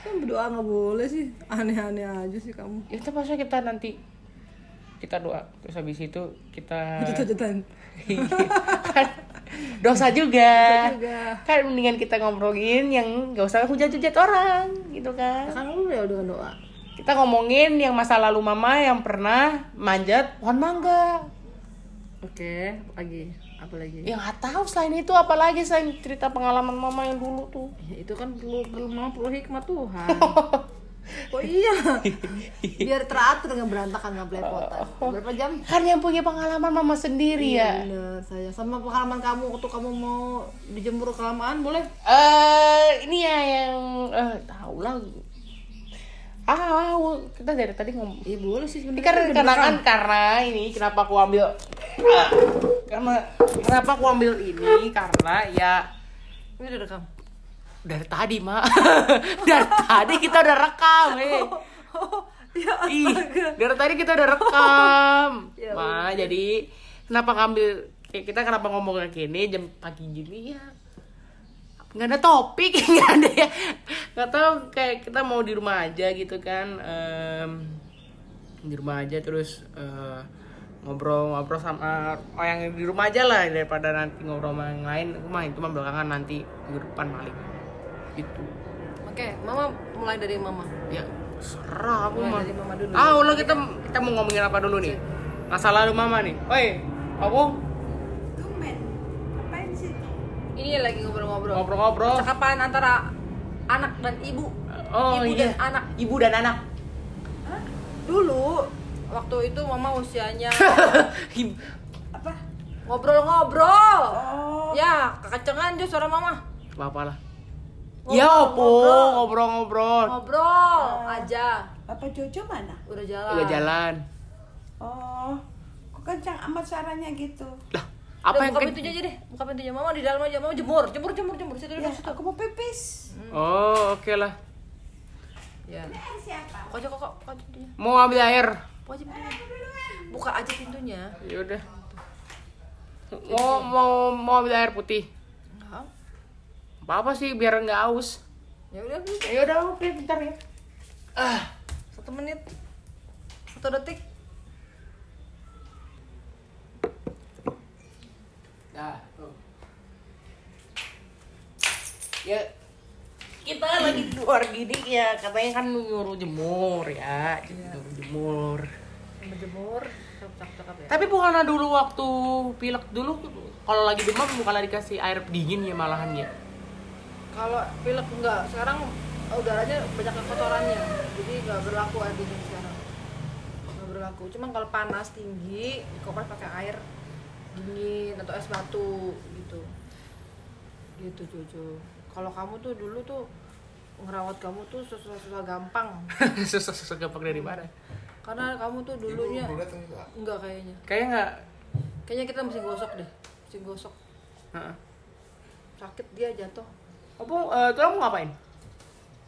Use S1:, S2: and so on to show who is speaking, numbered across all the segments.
S1: kan berdoa nggak boleh sih aneh-aneh aja sih kamu
S2: Ya itu masa kita nanti kita doa terus habis itu kita
S1: Jatuh-jatuhan.
S2: kan dosa juga.
S1: juga.
S2: Kan mendingan kita ngobrolin yang gak usah hujat-hujat orang gitu kan.
S1: kan lu ya udah doa
S2: Kita ngomongin yang masa lalu mama yang pernah manjat pohon mangga.
S1: oke lagi apa lagi?
S2: Ya nggak tahu selain itu apalagi selain cerita pengalaman mama yang dulu tuh.
S1: Ya, itu kan perlu perlu memang perlu hikmah Tuhan. Oh iya. Biar teratur nggak berantakan nggak belepotan. Berapa jam?
S2: Kan yang punya pengalaman mama sendiri ya.
S1: Iya bener saya. Sama pengalaman kamu waktu kamu mau dijemur kelamaan boleh?
S2: Eh ini ya yang eh tahu lah. Ah, kita dari tadi ngomong.
S1: iya boleh sih sebenarnya.
S2: Kan karena kan karena ini kenapa aku ambil karena kenapa aku ambil ini? Karena ya
S1: ini udah rekam.
S2: Dari tadi mak dari tadi kita udah rekam eh.
S1: Ya
S2: ih dari tadi kita udah rekam.
S1: Ya
S2: ma jadi kenapa ngambil kita kenapa ngomong kayak gini? Jam pagi gini ya nggak ada topik nggak ada ya. Nggak tahu kayak kita mau di rumah aja gitu kan Em, di rumah aja terus eh, ngobrol-ngobrol sama oh yang di rumah aja lah daripada nanti ngobrol sama yang lain. Itu mah itu mah belakangan nanti minggu depan paling. Gitu.
S1: Oke mama mulai dari mama.
S2: Ya serah aku
S1: mulai
S2: mah.
S1: dari mama dulu.
S2: Ah ulah kita kita mau ngomongin apa dulu nih? Masa lalu mama nih. Oi aku
S1: ini lagi ngobrol-ngobrol.
S2: Ngobrol-ngobrol.
S1: Percakapan antara anak dan ibu.
S2: Oh
S1: ibu
S2: iya.
S1: dan anak.
S2: Ibu dan anak.
S1: Dulu waktu itu mama usianya apa? Ngobrol-ngobrol. Ya kekencengan dia suara mama.
S2: Apa lah? Ya opo
S1: ngobrol.
S2: ngobrol-ngobrol.
S1: Ngobrol aja.
S3: Apa Jojo mana?
S1: udah jalan.
S2: Udah jalan.
S3: Oh, kok kencang amat suaranya gitu?
S2: lah apa
S1: Udah,
S2: yang
S1: buka pintunya aja deh buka pintunya. Mama di dalam aja mama jemur jemur jemur jemur. Situ
S3: Ya,
S1: situ.
S3: aku mau pipis.
S2: oh oke lah.
S1: Ya.
S3: Siapa?
S1: buka aja kok buka pintunya?
S2: Mau ambil air.
S1: Buka aja pintunya? Buka aja pintunya.
S2: Ya udah. Mau mau mau ambil air putih?
S1: Enggak.
S2: apa apa sih biar nggak aus
S1: ya udah
S2: ya udah oke bentar ya. Ah
S1: satu menit. Satu detik
S2: Ya kita lagi di luar gini ya katanya kan nyuruh jemur ya nyuruh jemur.
S1: Menjemur cakep-cakep ya.
S2: Tapi bukannya dulu waktu pilek dulu kalau lagi demam bukannya dikasih air dingin ya malahan ya?
S1: Kalau pilek enggak sekarang udaranya banyak kotorannya jadi nggak berlaku air dingin sekarang. Nggak berlaku cuman kalau panas tinggi dikompres pakai air dingin atau es batu gitu. Gitu Jojo. Kalau kamu tuh dulu tuh ngerawat kamu tuh susah-susah gampang.
S2: Susah-susah gampang dari mana?
S1: Karena kamu tuh dulunya enggak kayaknya.
S2: Kayaknya nggak
S1: kayaknya kita mesti gosok deh. Mesti gosok.
S2: Heeh.
S1: sakit dia jatuh.
S2: Apa eh, tuh kamu ngapain?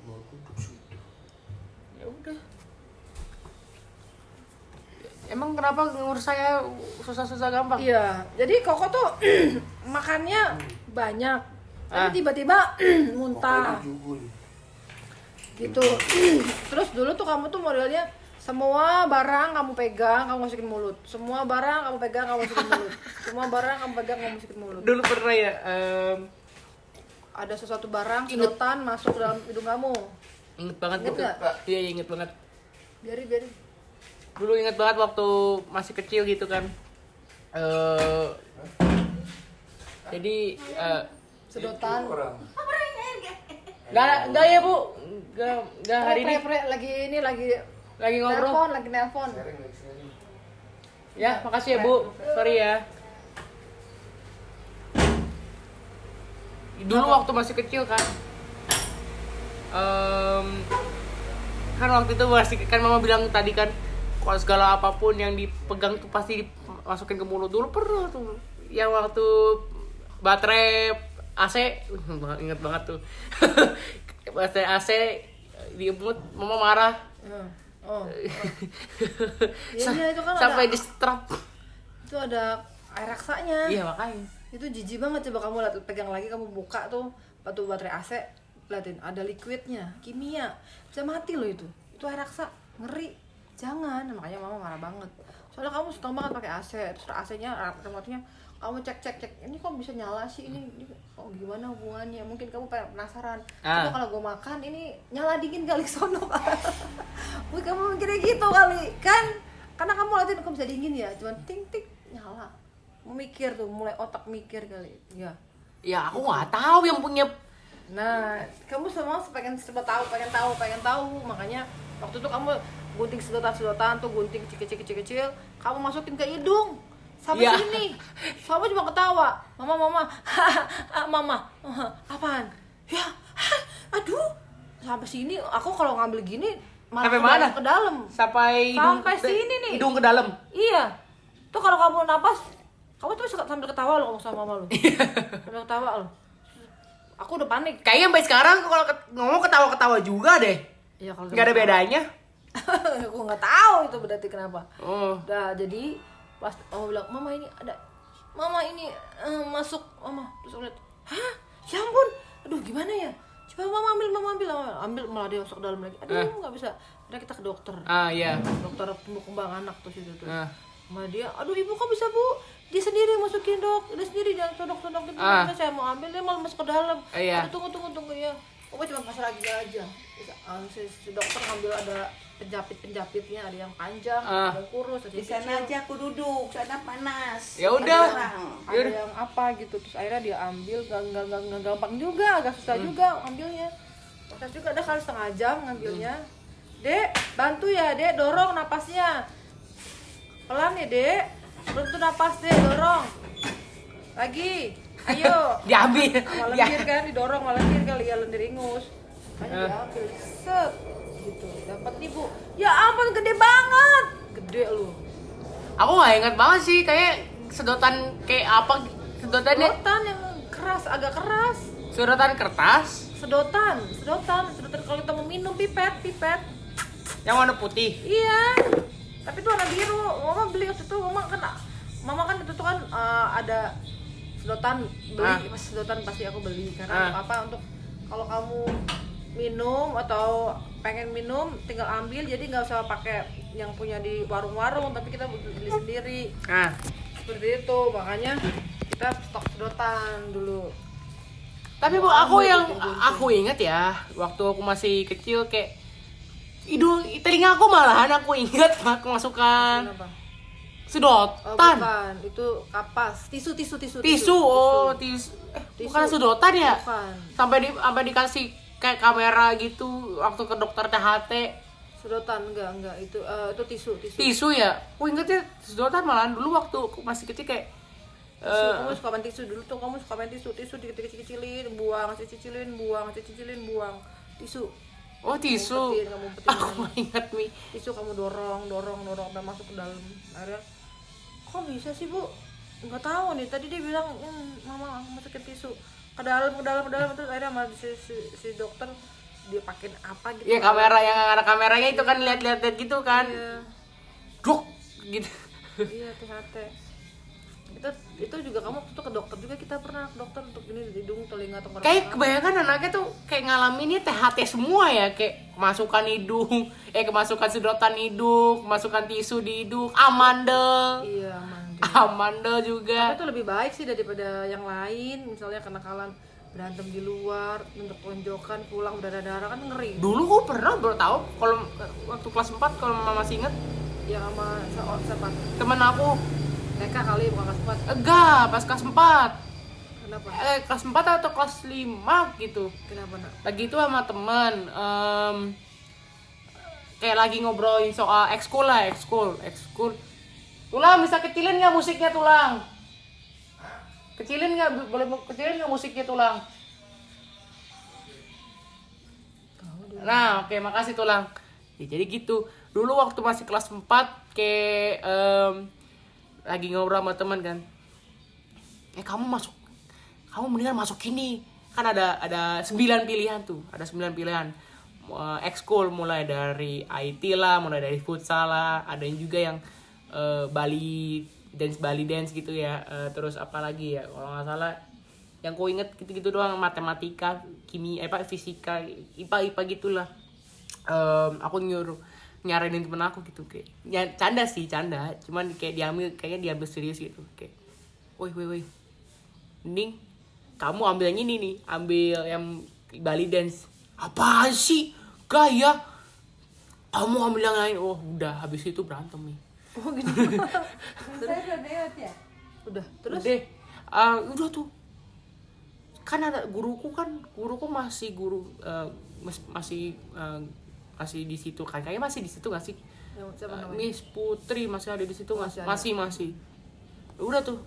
S4: Mau duduk situ.
S2: ya udah emang kenapa ngurus saya susah-susah gampang
S1: Iya, jadi Koko tuh makannya banyak, tapi
S2: Ah.
S1: tiba-tiba muntah
S4: nih.
S1: gitu. Terus dulu tuh kamu tuh modelnya semua barang kamu pegang, kamu masukin mulut. Semua barang kamu pegang, kamu masukin mulut. Semua barang kamu pegang, kamu masukin mulut.
S2: dulu pernah ya em,
S1: Ada sesuatu barang sedotan masuk dalam hidung kamu.
S2: inget banget
S1: Inget
S2: gitu
S1: nggak?
S2: iya inget banget
S1: Biarin, biarin.
S2: Dulu inget banget waktu masih kecil gitu kan. Eh jadi eh,
S1: Sedotan.
S2: Nggak nggak ya bu. Nggak nggak hari ini.
S1: Pre, pre, lagi ini lagi
S2: lagi ngobrol.
S1: nelpon, lagi
S4: sharing.
S2: ya makasih ya bu. Sorry ya. Dulu waktu masih kecil kan. Em, kan waktu itu masih kan mama bilang tadi kan kalau segala apa pun yang dipegang tuh pasti masukin ke mulut dulu. Pernah tuh. Yang waktu baterai AC inget banget tuh. Baterai AC diemut mama marah.
S1: Ya. Oh. Iya, iya, itu kan
S2: sampai
S1: ada-
S2: di strap
S1: Itu ada air raksanya.
S2: iya makanya.
S1: Itu jijik banget coba kamu lihat pegang lagi kamu buka tuh batu baterai AC liatin ada liquidnya kimia. Bisa mati loh itu. Itu air raksa ngeri jangan makanya mama marah banget. Soalnya kamu setengah banget pakai AC terus AC-nya remote-nya kamu cek cek cek ini kok bisa nyala sih? Ini, ini oh gimana hubungannya? Mungkin kamu penasaran.
S2: Ah.
S1: coba kalau gue makan ini nyala dingin kali sono mungkin kamu mikirnya gitu kali. Kan karena kamu liatin kok bisa dingin ya cuman ting ting nyala. Mikir tuh mulai otak mikir kali. Ya
S2: Ya aku nggak tahu yang punya
S1: Nah, kamu semua pengen serba tahu, pengen tahu, pengen tahu. Makanya waktu itu kamu gunting sedotan-sedotan tuh gunting kecil-kecil-kecil, kamu masukin ke hidung. Sampai
S2: Iya.
S1: sini. Sama cuma ketawa. Mama, mama. Mama. Apaan? Ya. Aduh. Sampai sini aku kalau ngambil gini malah
S2: Sampai
S1: ke
S2: mana?
S1: dalam- Ke dalam.
S2: sampai hidung
S1: Sampai sini nih.
S2: hidung ke dalam.
S1: Iya. Tuh kalau kamu napas, kamu tuh suka sambil ketawa loh ngomong sama mama lu.
S2: Iya.
S1: sambil ketawa loh. Aku udah panik.
S2: Kayaknya sampai sekarang kalau ngomong ketawa-ketawa juga deh.
S1: Iya kalau
S2: Nggak ada bedanya.
S1: aku nggak tahu itu berarti kenapa.
S2: Oh.
S1: Nah, jadi pas mama bilang mama ini ada mama ini eh, masuk mama. Terus aku lihat hah? Ya ampun. Aduh gimana ya? Coba mama ambil mama ambil. Mama ambil malah dia masuk ke dalam lagi. Aduh
S2: Eh.
S1: nggak bisa. Akhirnya kita ke dokter.
S2: Ah iya.
S1: dokter tumbuh kembang anak tuh situ tuh.
S2: Ah.
S1: sama dia aduh ibu kok bisa bu? Dia sendiri yang masukin dok. Dia sendiri jangan todok todok gitu.
S2: Ah.
S1: Saya mau ambil dia malah masuk ke dalam.
S2: Eh, iya.
S1: aduh tunggu tunggu tunggu ya. Pokoknya cuma pasal lagi aja. Bisa, ah, si, si dokter ngambil ada penjapit penjapitnya ada yang panjang
S2: Ah.
S1: ada yang kurus ada
S3: Di
S1: yang
S3: sana
S1: kecil
S3: aja aku duduk, sana panas.
S2: Ya udah.
S1: Ada yang apa gitu terus akhirnya dia ambil gak, gak, gak, gak gampang juga agak susah
S2: Hmm.
S1: juga ambilnya proses juga ada kali setengah jam ngambilnya dek bantu ya dek dorong napasnya pelan ya dek tuh napas deh dorong lagi ayo
S2: Diambil. Ya.
S1: lendir kan didorong lendir kali ya lendir ingus makanya
S2: Eh.
S1: diambil set gitu dapat nih bu ya ampun gede banget. Gede lu.
S2: Aku nggak ingat banget sih kayak sedotan kayak apa sedotannya?
S1: Sedotan yang keras agak keras.
S2: Sedotan kertas?
S1: Sedotan sedotan sedotan. Kalau kita mau minum pipet pipet.
S2: Yang warna putih.
S1: iya. Tapi itu warna biru. Mama beli waktu itu mama kan mama kan itu tuh kan eh, ada sedotan beli.
S2: Ah.
S1: sedotan pasti aku beli. Karena
S2: Ah.
S1: apa untuk kalau kamu minum atau pengen minum tinggal ambil jadi nggak usah pakai yang punya di warung-warung tapi kita beli sendiri.
S2: Nah,
S1: seperti itu makanya kita stok sedotan dulu.
S2: Tapi bu aku yang aku ingat ya waktu aku masih kecil kayak hidung telinga aku malahan aku ingat aku masukkan
S1: Kenapa? Oh,
S2: sedotan
S1: bukan, itu kapas, tisu, tisu, tisu,
S2: tisu. Oh tisu. eh,
S1: Tisu.
S2: bukan sedotan ya?
S1: Bukan,
S2: sampai di sampai dikasih kayak kamera gitu waktu ke dokter THT
S1: sedotan enggak, enggak, itu eh, itu tisu, tisu.
S2: tisu ya aku ingetnya sedotan malahan dulu waktu aku masih kecil kayak
S1: Tisu,
S2: eh,
S1: kamu suka main tisu dulu tuh kamu suka main tisu, tisu dikecil-kecilin, buang, kecil-kecilin, buang, kecil-kecilin, buang. Tisu,
S2: oh tisu
S1: kamu ngumpetin.
S2: aku nggak ingat mi
S1: tisu kamu dorong, dorong, dorong sampai masuk ke dalam. Akhirnya kok bisa sih, Bu? Enggak tahu nih. Tadi dia bilang, "Hmm, Mama aku masukin tisu ke dalam, ke dalam, ke dalam. Terus akhirnya sama si, si, si dokter dia pakein apa gitu.
S2: ya kamera yang ada kameranya itu kan lihat-lihat gitu kan.
S1: Iya.
S2: Duk gitu.
S1: Iya THT itu itu juga kamu waktu itu ke dokter juga kita pernah ke dokter untuk ini di hidung telinga tenggorokan
S2: kayak kebanyakan anaknya tuh kayak ngalaminnya THT semua ya. Kayak kemasukan hidung eh kemasukan sedotan hidung kemasukan tisu di hidung amandel.
S1: Iya mandi
S2: amandel juga.
S1: Tapi itu lebih baik sih daripada yang lain. Misalnya kenakalan berantem di luar untuk tonjokan pulang berdarah darah kan ngeri.
S2: Dulu gue pernah baru tahu. Kalau waktu kelas 4 kalau mama masih inget
S1: yang sama siapa
S2: temen aku.
S1: TK kali bukan kelas empat.
S2: Enggak pas kelas 4
S1: kenapa?
S2: Eh kelas 4 atau kelas 5 gitu.
S1: Kenapa nak?
S2: Lagi itu sama temen em, kayak lagi ngobrolin soal ekskul lah ekskul ekskul tulang bisa kecilin nggak musiknya tulang? Kecilin nggak boleh kecilin nggak musiknya tulang? Nah oke makasih tulang. Ya, jadi gitu. Dulu waktu masih kelas 4 kayak em, lagi ngobrol sama teman kan. Eh kamu masuk kamu mendingan masuk ini kan ada ada sembilan pilihan tuh ada sembilan pilihan. Eh, ekskul mulai dari IT lah mulai dari futsal lah ada yang juga yang eh, Bali dance Bali dance gitu ya. Eh, terus apa lagi ya? Kalau nggak salah yang kau inget gitu-gitu doang matematika kimia apa fisika ipa ipa gitulah. Em, aku nyuruh nyaranin temen aku gitu kayak ya canda sih canda. Cuman kayak diambil kayaknya diambil serius gitu kayak woi woi woi mending kamu ambil yang ini nih ambil yang Bali dance. Apaan sih gaya kamu ambil yang lain. Oh udah habis itu berantem nih
S1: oh gitu.
S3: Saya udah lewat ya.
S1: udah terus?
S2: Deh. Ah, udah tuh. Kan ada guruku kan guruku masih guru eh, mas- masih eh, masih di situ kan. Kayaknya masih di situ gak sih? Eh,
S1: namanya?
S2: Miss Putri masih ada di situ?
S1: Masih ada.
S2: masih masih. Udah tuh.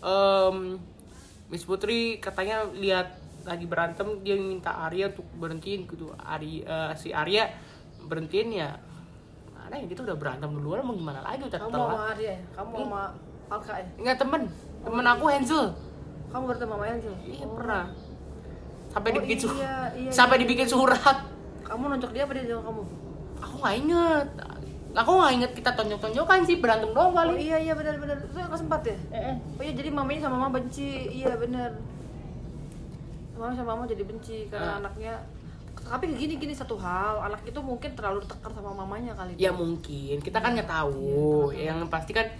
S2: Em, Miss Putri katanya lihat lagi berantem dia minta Arya untuk berhentiin. Gitu Ari eh, si Arya berhentiin ya mana ya? Kita udah berantem duluan mau gimana lagi udah
S1: kamu
S2: telat.
S1: sama Arya ya? Kamu sama Alka ya?
S2: Enggak temen. Temen aku Hansel.
S1: Kamu bertemu sama Angel
S2: iya pernah. Sampai
S1: Oh,
S2: dibikin su-
S1: iya, iya,
S2: sampai
S1: iya.
S2: dibikin surat
S1: kamu nonjok dia apa dia nonjok kamu?
S2: Aku nggak inget. Aku nggak inget kita tonjok-tonjokan sih berantem doang
S1: oh
S2: kali
S1: iya iya benar benar. Itu nggak sempat ya? Oh iya jadi mamanya sama mama benci. Iya benar. Mama sama mama jadi benci karena
S2: Ah.
S1: anaknya tapi gini gini satu hal. Anak itu mungkin terlalu ditekan sama mamanya kali
S2: ya mungkin. Kita kan nggak tahu. Yang pasti kan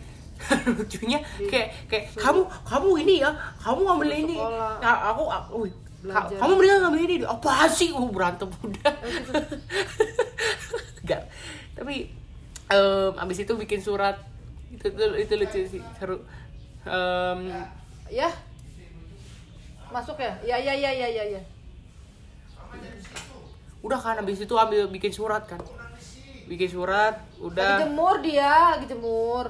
S2: lucunya kayak kayak kamu kamu ini ya kamu ngambil ini. nah, aku aku wih, ka-
S1: Belajar.
S2: kamu mendingan ngambil ini. Apa sih? Uh, berantem udah. Enggak. tapi em, abis itu bikin surat. Itu itu, itu lucu sih. Seru. Em,
S1: ya. Masuk ya? Ya ya ya ya ya, ya.
S2: Udah kan abis itu ambil bikin surat kan. Bikin surat
S1: lagi
S2: udah
S1: jemur dia lagi jemur.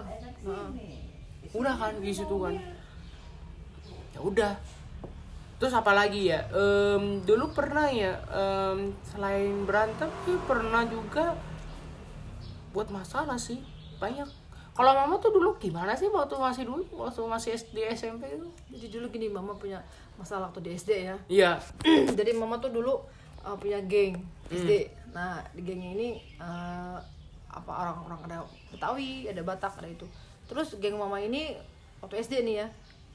S2: Udah kan di situ kan. Ya udah. Terus apa lagi ya? Em, dulu pernah ya em, selain berantem sih pernah juga buat masalah sih banyak. Kalau mama tuh dulu gimana sih waktu masih dulu waktu masih SD SMP itu?
S1: Jadi dulu gini mama punya masalah waktu di SD ya.
S2: Iya.
S1: Jadi mama tuh dulu uh, punya geng. SD nah di gengnya ini uh, apa orang-orang ada Betawi ada Batak ada itu. Terus geng mama ini waktu SD nih ya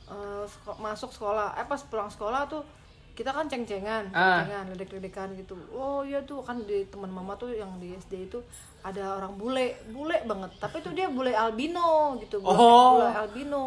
S1: uh, seko- masuk sekolah eh pas pulang sekolah tuh kita kan ceng-cengan
S2: Ah.
S1: ceng-cengan ledek-ledekan gitu. Oh iya tuh kan di teman mama tuh yang di SD itu ada orang bule bule banget. Tapi tuh dia bule albino gitu bule,
S2: Oh.
S1: bule albino.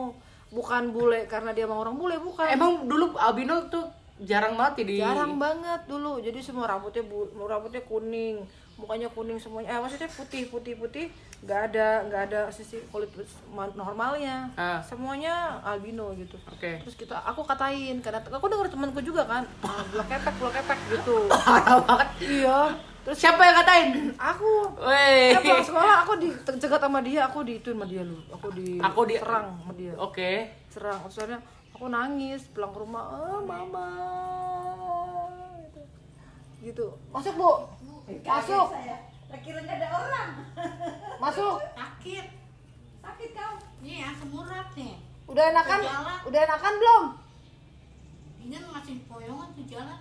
S1: Bukan bule karena dia mau orang bule bukan.
S2: Emang dulu albino tuh jarang banget ya di
S1: jarang banget dulu. Jadi semua rambutnya bu- rambutnya kuning mukanya kuning semuanya. Eh maksudnya putih putih putih. Nggak ada nggak ada sisi kulit ma- normalnya.
S2: Ah.
S1: semuanya albino gitu.
S2: Oke.
S1: terus kita aku katain karena aku dengar temanku juga kan. Ah, bulak kepek bulak kepek gitu.
S2: Parah banget.
S1: Iya. Terus
S2: siapa yang katain?
S1: Aku.
S2: Weh.
S1: ya pulang sekolah aku dicegat sama dia aku diituin sama dia lu aku di
S2: Aku di-
S1: serang sama dia.
S2: Oke.
S1: Serang soalnya aku nangis pulang ke rumah ah mama gitu. gitu. Masuk bu. Masuk.
S3: Kira nggak ada orang.
S1: masuk.
S5: Sakit.
S3: Sakit kau.
S5: nih ya semurat nih.
S1: Udah enakan?
S5: Jalan.
S1: udah enakan belum?
S5: Ini masih poyongan tuh jalan.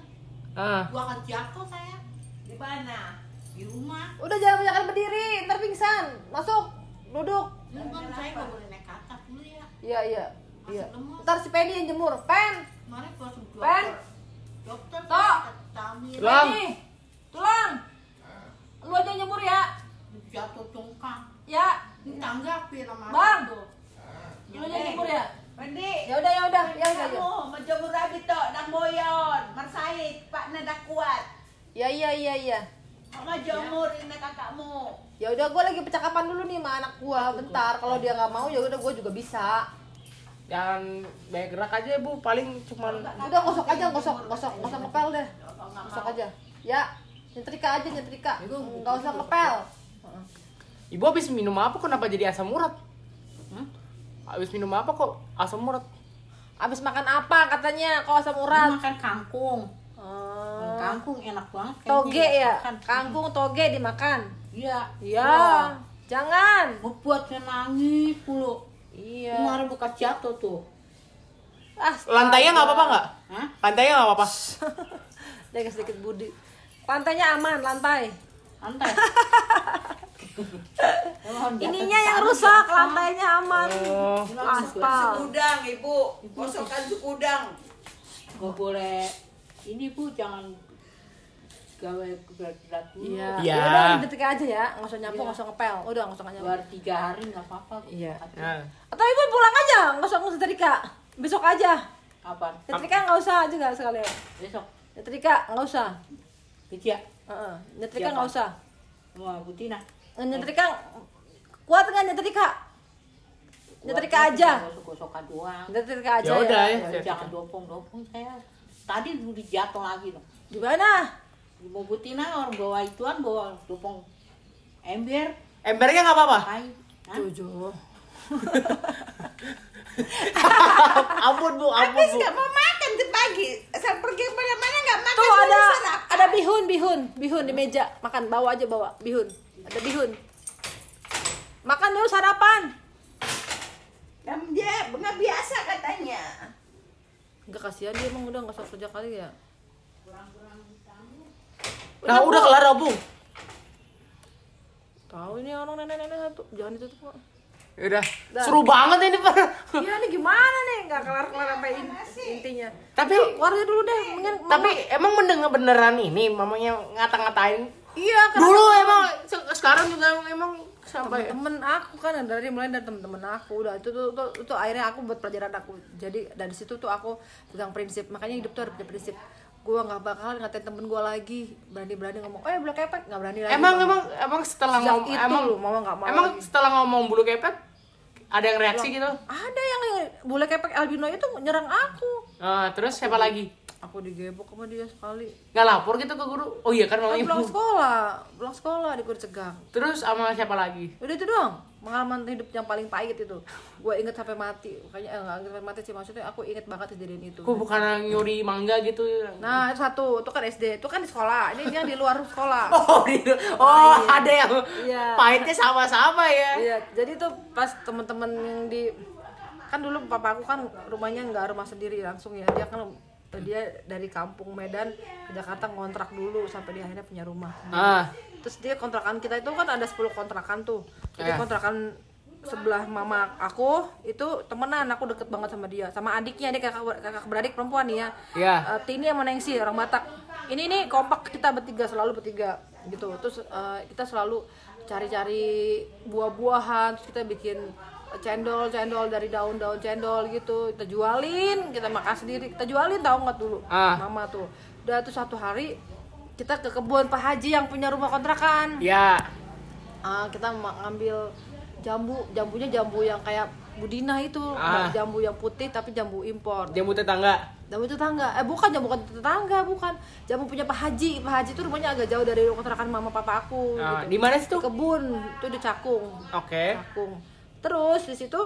S2: Ah.
S5: Gua akan jatuh saya.
S3: Di mana?
S5: di rumah.
S1: Udah jangan banyak berdiri. Ntar pingsan. Masuk. Duduk.
S5: Ini kan saya nggak boleh naik ke atas dulu ya.
S1: Iya iya iya. Ntar si Penny yang jemur. Pen.
S5: Gua
S1: Pen.
S5: dokter dokter
S1: Tok.
S5: tamir.
S2: Tulang.
S1: Tulang. Lu aja yang jemur ya.
S5: Jatuh congkak
S1: ya.
S5: Ini tanggapin sama
S1: Bang.
S5: tuh?
S1: Lu aja yang jemur ya.
S3: Pendi.
S1: ya udah ya udah. Ya udah ya.
S3: Kamu menjemur abi tok. Nang boyon. Marsaid, Pak nada kuat.
S1: ya iya iya iya
S3: Mama jemur ini kakakmu.
S1: ya udah gue lagi percakapan dulu nih sama anak gue bentar. Kalau dia nggak mau ya udah gue juga bisa
S2: jangan banyak gerak aja bu. Paling cuman
S1: udah gosok aja gosok gosok gosok ngepel deh. Gosok aja. Ya nyetrika aja nyetrika. Nggak usah ngepel.
S2: Ibu habis minum apa? Kenapa jadi asam urat? Hmm? habis minum apa kok asam urat?
S1: Abis makan apa katanya? Kalau asam urat?
S5: makan kangkung.
S1: Hmm.
S5: kangkung enak banget
S1: toge ya?
S5: Makan.
S1: kangkung toge dimakan?
S5: Iya.
S1: Iya. Jangan.
S5: Membuat saya nangis puluh
S1: iya.
S5: Kemarin bekas jatuh tuh.
S1: Ah
S2: lantainya nggak apa-apa nggak?
S5: Hah?
S2: lantainya nggak apa-apa?
S1: Jaga sedikit budi. Lantainya aman lantai.
S5: Santai
S1: ininya yang rusak lantainya aman.
S2: Oh.
S1: Aspal.
S3: Sekudang ibu. Gosokkan sekudang. Gak boleh. Ini bu jangan gawe berat-berat dulu.
S1: Iya.
S2: Iya.
S1: Ya udah detik aja ya, nggak usah nyapu,
S3: Iya.
S1: nggak usah ngepel. Udah nggak usah nyapu.
S3: Luar tiga hari nggak apa-apa.
S1: Iya.
S3: Atau
S2: Nah.
S1: Atau ibu pulang aja, nggak usah ngusir setrika. Besok aja.
S3: Kapan?
S1: Setrika nggak usah aja nggak sekalian.
S3: Besok.
S1: Setrika nggak usah.
S3: Kecil.
S1: Heeh. Nyetrika
S3: Siapa?
S1: nggak usah.
S3: Mau Butina.
S1: Nyetrika kuat nggak nyetrika? Nyetrika aja.
S3: Gosok-gosokan doang.
S1: Nyetrika aja
S2: Ya udah ya.
S3: Ya, jangan dopong-dopong saya. Tadi udah jatuh lagi loh.
S1: Di mana?
S3: Di mau Butina orang bawa ituan bawa dopong ember.
S2: Embernya nggak apa-apa.
S1: Jojo.
S2: ampun bu, ampun bu.
S3: Nggak mau makan tuh pagi. Asal pergi mana-mana nggak makan.
S1: Tuh ada
S3: serap.
S1: ada bihun, bihun, bihun di meja. Makan bawa aja bawa bihun. Ada bihun. Makan dulu sarapan.
S3: Dan dia nggak biasa katanya.
S1: Enggak kasihan dia emang udah nggak usah kerja kali ya.
S2: Nah udah kelar Bu.
S1: Tahu ini orang nenek-nenek satu, jangan ditutup kok.
S2: Udah.
S1: Dah.
S2: Seru banget ini Pak.
S1: Iya nih gimana nih nggak kelar-kelar sampai in- intinya.
S2: Tapi
S1: Keluarga dulu deh, mama-
S2: tapi emang mendengar beneran ini mamanya ngata-ngatain.
S1: iya karena
S2: Dulu emang se- sekarang juga emang sampai
S1: temen aku kan dari mulai dari temen-temen aku udah itu tuh, tuh, itu akhirnya aku buat pelajaran aku jadi dari situ tuh aku pegang prinsip makanya hidup tuh harus punya prinsip gue nggak bakalan ngatain temen gue lagi berani-berani ngomong oh ya bulu kepek nggak berani lagi
S2: emang emang emang setelah ngomong
S1: itu
S2: emang
S1: loh, mama nggak mau
S2: emang
S1: lagi.
S2: setelah ngomong bulu kepet ada yang reaksi gitu.
S1: ada yang bule kepek albino itu nyerang aku
S2: Ah, terus siapa lagi?
S1: aku digebok sama dia sekali
S2: Nggak lapor gitu ke guru? Oh iya kan
S1: kan
S2: mamanya
S1: pulang sekolah pulang sekolah di cegang
S2: Terus sama siapa lagi?
S1: udah itu doang pengalaman hidup yang paling pahit itu gue inget sampai mati makanya eh, inget sampai mati sih maksudnya aku inget banget kejadian itu
S2: Kok bukan nyuri mangga gitu?
S1: nah itu satu itu kan SD itu kan di sekolah ini dia di luar sekolah
S2: Oh, gitu. oh ada yang
S1: Iya.
S2: pahitnya sama-sama ya.
S1: iya jadi tuh pas temen-temen yang di kan dulu papa aku kan rumahnya nggak rumah sendiri langsung ya dia kan dia dari kampung Medan ke Jakarta ngontrak dulu sampai dia akhirnya punya rumah
S2: Ah,
S1: terus dia kontrakan kita itu kan ada 10 kontrakan tuh. Jadi
S2: Iya.
S1: kontrakan sebelah mama aku itu temenan aku deket banget sama dia. Sama adiknya dia kakak, kakak beradik perempuan nih ya.
S2: Iya.
S1: Eh, Tini sama Nengsi orang Batak. Ini nih kompak kita bertiga selalu bertiga gitu. Terus eh, kita selalu cari-cari buah-buahan terus kita bikin cendol cendol dari daun-daun cendol gitu. Kita jualin kita makan sendiri. Kita jualin tahu nggak dulu
S2: Ah.
S1: mama tuh. Udah tuh satu hari kita ke kebun Pak Haji yang punya rumah kontrakan.
S2: Ya.
S1: Ah, kita ngambil jambu jambunya jambu yang kayak budina itu.
S2: Ah.
S1: jambu yang putih tapi jambu impor.
S2: Jamu tetangga.
S1: jambu tetangga. Eh bukan jambu bukan tetangga bukan. Jambu punya Pak Haji. Pak Haji itu rumahnya agak jauh dari kontrakan mama papa aku
S2: Ah,
S1: gitu.
S2: di mana sih tuh?
S1: kebun. Itu di Cakung.
S2: Oke.
S1: Cakung. Terus di situ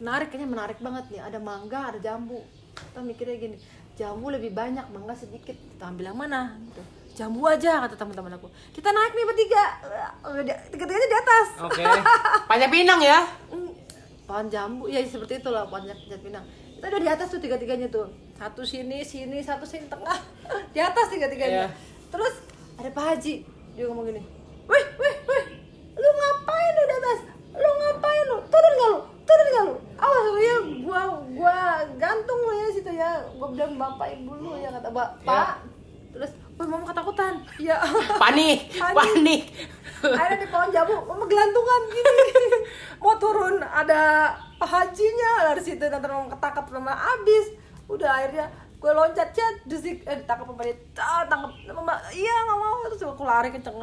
S1: menarik kayaknya menarik banget nih. Ada mangga ada jambu. Kita mikirnya gini jambu lebih banyak mangga sedikit. Kita ambil yang mana gitu jambu aja kata teman-teman aku. Kita naik nih bertiga. Tiga-tiganya di atas.
S2: Oke. Panjang pinang ya.
S1: Hmm, pohon jambu. Ya seperti itulah pohon jat jat pinang. Kita udah di atas tuh tiga tiganya tuh. Satu sini sini satu sini tengah. Di atas tiga tiganya
S2: Iya.
S1: terus ada pak haji. Dia ngomong gini wih wih wih lu ngapain lu di atas? Lu ngapain lu? Turun gak lu? Turun gak lu? Awas lu ya gua gua gantung lu ya situ ya. Gua bilang bapak ibu lu ya kata bapak
S2: Iya.
S1: terus Wih, mama ketakutan. Iya.
S2: Panik,
S1: Panik.
S2: panik.
S1: akhirnya di pohon jambu mama gelantungan. Gini mau turun ada hajinya. Dari situ nanti mau ketangkap sama abis udah akhirnya gue loncat cat desik. Eh ditangkap sama dia. Ah, tangkap mama iya nggak mau. Terus aku lari kenceng.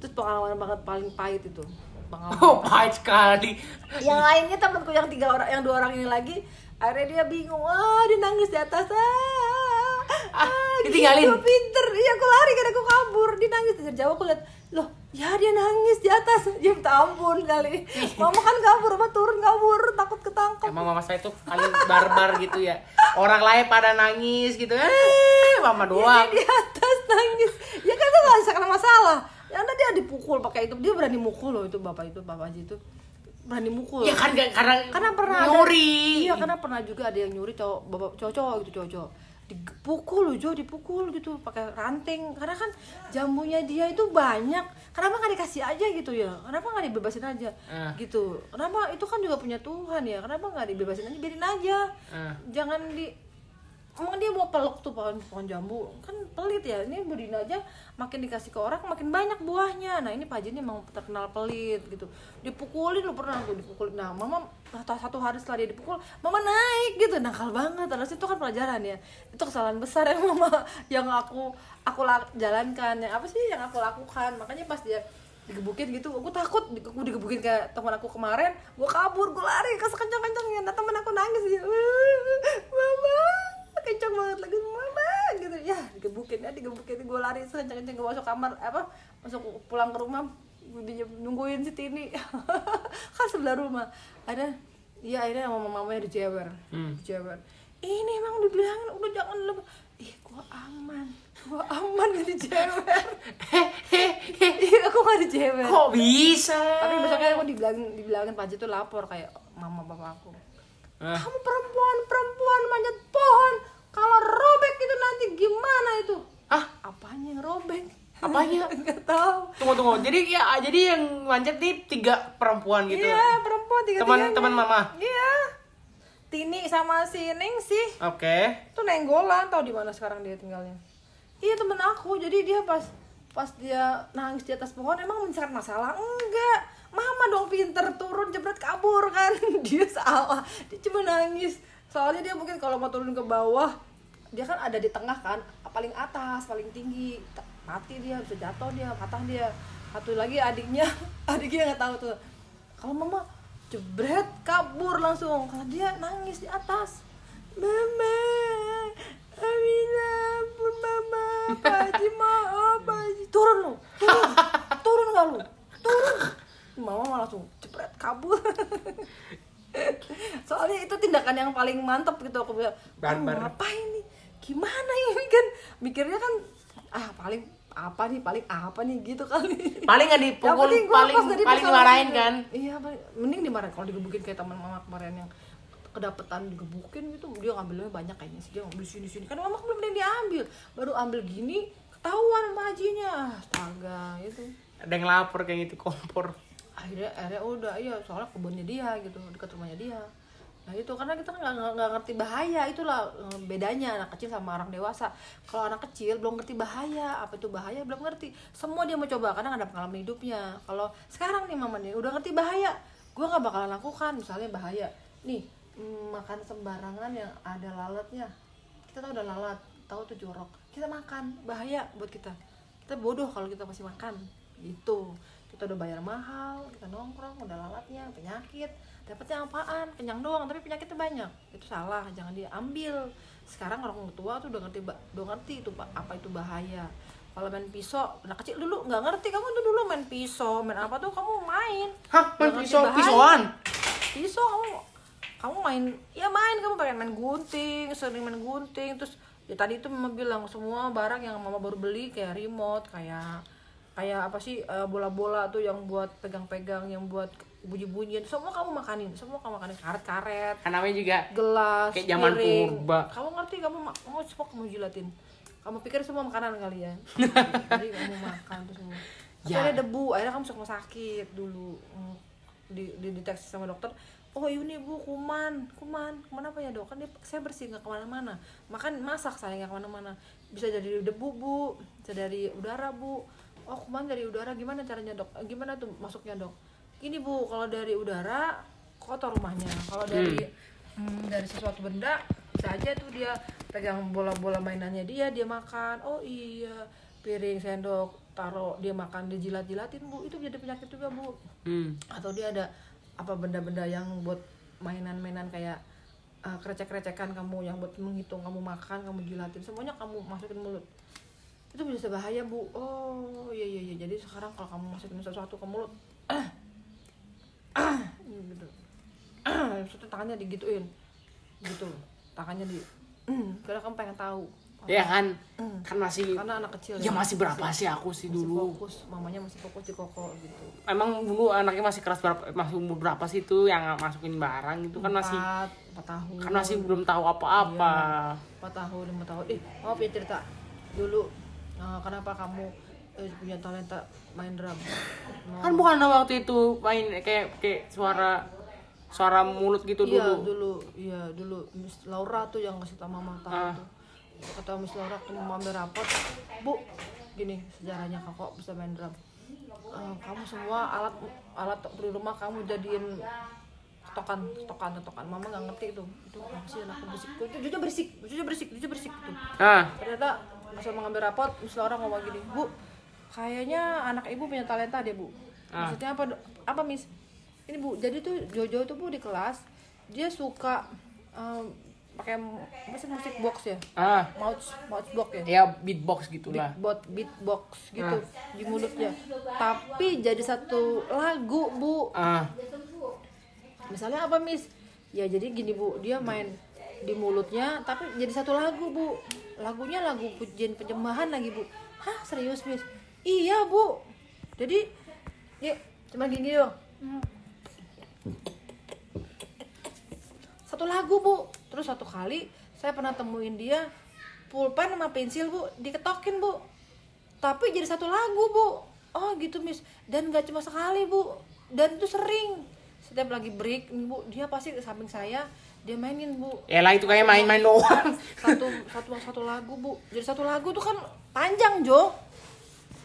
S1: Terus pengalaman banget paling pahit itu. Pengalaman.
S2: Oh, pahit sekali.
S1: yang lainnya temanku yang tiga orang yang dua orang ini lagi. Akhirnya dia bingung. Ah dia nangis di atas. Ah, ah
S2: ditinggalin?
S1: gitu, pinter. Iya aku lari kan aku kabur. Dia nangis dari jauh. Aku lihat loh ya dia nangis di atas. Dia minta ampun kali. Mama kan kabur mama turun kabur. Takut ketangkep.
S2: Emang mama saya tuh paling barbar gitu ya. Orang lain pada nangis gitu. Eh, mama
S1: Ya,
S2: doang.
S1: dia di atas nangis. Ya kan itu nggak bisa kena masalah. Ya karena dia dipukul pakai itu. Dia berani mukul loh itu bapak itu bapak Haji itu. Berani mukul.
S2: Ya kan karena
S1: karena pernah ada-
S2: nyuri.
S1: iya karena pernah juga ada yang nyuri cowok bapak cowok cowok gitu cowok cowok dipukul loh Jo dipukul gitu pakai ranting. Karena kan jambunya dia itu banyak. Kenapa nggak dikasih aja gitu ya? Kenapa nggak dibebasin aja
S2: Ah.
S1: gitu? Kenapa? Itu kan juga punya Tuhan ya. Kenapa nggak dibebasin aja? Biarin aja.
S2: Ah.
S1: jangan di emang dia mau peluk tuh pohon pohon jambu. Kan pelit ya. Ini Budina aja makin dikasih ke orang makin banyak buahnya. Nah ini Pak ini emang terkenal pelit gitu. Dipukulin lu pernah tuh dipukulin. Nah mama satu hari setelah dia dipukul mama naik gitu. Nakal banget. Terus itu kan pelajaran ya. Itu kesalahan besar yang mama yang aku aku la- jalankan. Yang apa sih yang aku lakukan? Makanya pas dia digebukin gitu aku takut. Aku digebukin kayak teman aku kemarin. Gue kabur gue lari. Ke sekencang kencangnya nah teman aku nangis. Dia mama kencang banget lagi mama gitu. Ya digebukin ya digebukin gue lari sekencang kencang gue masuk kamar apa masuk pulang ke rumah gue nungguin si Tini. Kan sebelah rumah. Ada iya akhirnya sama mamanya dijewer
S2: Hmm.
S1: dijewer ini emang dibilangin udah jangan lebih ih gua aman. Gua aman gak dijewer iya aku gak dijewer
S2: Kok bisa?
S1: tapi besoknya aku dibilangin dibilangin Haji tuh lapor kayak mama bapak aku
S2: Ah.
S1: kamu perempuan perempuan manjat pohon kalau robek itu nanti gimana itu
S2: Ah,
S1: apanya yang robek
S2: Apanya?
S1: nggak tahu
S2: tunggu tunggu. Jadi ya jadi yang manjat nih tiga perempuan gitu.
S1: iya perempuan tiga
S2: Teman-teman mama.
S1: iya Tini sama si Ning sih
S2: Oke.
S1: tuh nenggolan tau di mana sekarang dia tinggalnya iya temen aku jadi dia pas pas dia nangis di atas pohon emang mencari masalah enggak mama dong pinter turun jebret kabur kan. Dia salah. Dia cuma nangis. Soalnya dia mungkin kalau mau turun ke bawah dia kan ada di tengah kan paling atas paling tinggi. Mati dia bisa jatuh dia patah dia. Satu lagi adiknya adiknya nggak tahu tuh. Kalau mama jebret kabur langsung. Kalau dia nangis di atas mama Amina ampun mama Pak Haji maaf Pak Haji turun lu turun turun nggak lu turun mama malah langsung jebret kabur tindakan yang paling mantep gitu aku bilang. "Ah, ngapain nih? Gimana ini kan mikirnya kan ah paling apa nih? Paling apa nih? Gitu kali.
S2: Paling nggak dipukul,
S1: gua
S2: paling paling
S1: masalah
S2: dimarahin kan.
S1: iya paling mending dimarahin. Kalau digebukin kayak teman mama kemarin yang kedapetan digebukin gitu dia ngambilnya banyak kayaknya sih. Dia ngambil sini sini. Kan mama belum ada yang diambil. Baru ambil gini ketahuan sama hajinya. Astaga itu
S2: Ada yang lapor kayak gitu kompor.
S1: akhirnya akhirnya udah iya soalnya kebunnya dia gitu dekat rumahnya dia nah itu karena kita nggak nggak- nggak ngerti bahaya itulah eh, bedanya anak kecil sama orang dewasa. Kalau anak kecil belum ngerti bahaya apa itu bahaya belum ngerti. Semua dia mau coba karena ada pengalaman hidupnya. Kalau sekarang nih mama nih udah ngerti bahaya gue nggak bakalan lakukan. Misalnya bahaya nih mm, makan sembarangan yang ada lalatnya. Kita tahu ada lalat tahu tuh jorok. Kita makan bahaya buat kita. Kita bodoh kalau kita masih makan. Gitu. Kita udah bayar mahal kita nongkrong udah lalatnya penyakit dapetnya apaan? Kenyang doang tapi penyakitnya banyak. Itu salah jangan diambil. Sekarang orang tua tuh udah ngerti udah ngerti itu Pak, apa itu bahaya. Kalau main pisau anak kecil dulu nggak ngerti. Kamu tuh dulu main pisau main apa tuh? Kamu main.
S2: Hah, main pisau?
S1: bahaya.
S2: pisauan.
S1: pisau kamu kamu main ya main. Kamu pengen main gunting sering main gunting. Terus ya tadi itu mama bilang semua barang yang mama baru beli kayak remote kayak kayak apa sih eh, bola-bola tuh yang buat pegang-pegang yang buat bunyi-bunyian. Semua kamu makanin semua kamu makanin. Karet-karet.
S2: Kan namanya juga
S1: gelas
S2: Kayak zaman
S1: piring.
S2: purba.
S1: kamu ngerti kamu ma- kamu semua kamu jilatin. Kamu pikir semua makanan kali ya. Jadi kamu makan tuh semua.
S2: Ya.
S1: ada debu akhirnya kamu rumah sakit dulu. Hmm, di, dideteksi sama dokter. Oh ini bu kuman. Kuman. Kuman apa ya dok? Kan dia, saya bersih nggak ke mana-mana. Makan masak saya nggak ke mana-mana. Bisa dari debu bu. Bisa dari udara bu. Oh kuman dari udara. Gimana caranya dok? Eh, gimana tuh masuknya dok ini bu kalau dari udara kotor rumahnya. Kalau dari hmm, dari sesuatu benda bisa aja tuh dia pegang bola-bola mainannya dia dia makan. Oh iya piring sendok taruh dia makan dijilat-jilatin bu. Itu jadi penyakit juga bu.
S2: Hmm.
S1: atau dia ada apa benda-benda yang buat mainan-mainan kayak uh, krecek-krecekan kamu yang buat menghitung kamu makan kamu jilatin. Semuanya kamu masukin mulut. Itu bisa bahaya bu. Oh iya iya iya. Jadi sekarang kalau kamu masukin sesuatu ke mulut gitu. Maksudnya tangannya digituin. Gitu tangannya di karena kamu pengen tahu.
S2: Ya kan, kan masih
S1: karena anak kecil
S2: ya masih berapa sih aku sih
S1: masih
S2: dulu.
S1: fokus. Mamanya masih fokus di koko gitu.
S2: Emang dulu anaknya masih keras berapa masih umur berapa sih itu yang masukin barang itu kan masih
S1: empat empat tahun.
S2: Kan masih belum tahu apa-apa.
S1: empat tahun lima tahun. Eh maaf ya cerita. Dulu eh, kenapa kamu eh, punya talenta main drum. Mau-
S2: Kan bukan waktu itu main kayak kayak suara suara mulut gitu
S1: iya
S2: dulu.
S1: dulu. Iya dulu. Miss Laura tuh yang ngasih tau mama tahu
S2: Ah.
S1: tuh. Kata Miss Laura ke mama ambil rapot. Bu gini sejarahnya kakak bisa main drum. Eh, kamu semua alat alat di rumah kamu jadiin tokan tokan tokan mama nggak ngerti itu. Itu apa sih anak berisik? Jujur berisik jujur berisik jujur berisik gitu.
S2: Ah.
S1: Ternyata pas mau ngambil rapot Miss Laura ngomong gini bu kayaknya anak ibu punya talenta deh bu.
S2: Ah.
S1: maksudnya apa apa Miss? Ini bu jadi tuh Jojo tuh bu di kelas dia suka em, pakai apa sih musik box ya?
S2: Ah.
S1: Mouse mouse box ya?
S2: Ya beatbox gitulah.
S1: Beat beatbox gitu di mulutnya. Tapi jadi satu lagu bu.
S2: Ah.
S1: Misalnya apa Miss? Ya jadi gini bu dia main di mulutnya tapi jadi satu lagu bu. Lagunya lagu pujian penyembahan lagi bu. Hah serius Miss iya bu. Jadi ya cuma gini dong satu lagu bu. Terus satu kali saya pernah temuin dia pulpen sama pensil bu. Diketokin bu. Tapi jadi satu lagu bu. Oh gitu miss. Dan gak cuma sekali bu. Dan itu sering. Setiap lagi break bu dia pasti ke samping saya dia mainin bu.
S2: Ya lah itu kayak main-main doang.
S1: satu satu satu lagu bu. Jadi satu lagu tuh kan panjang Jo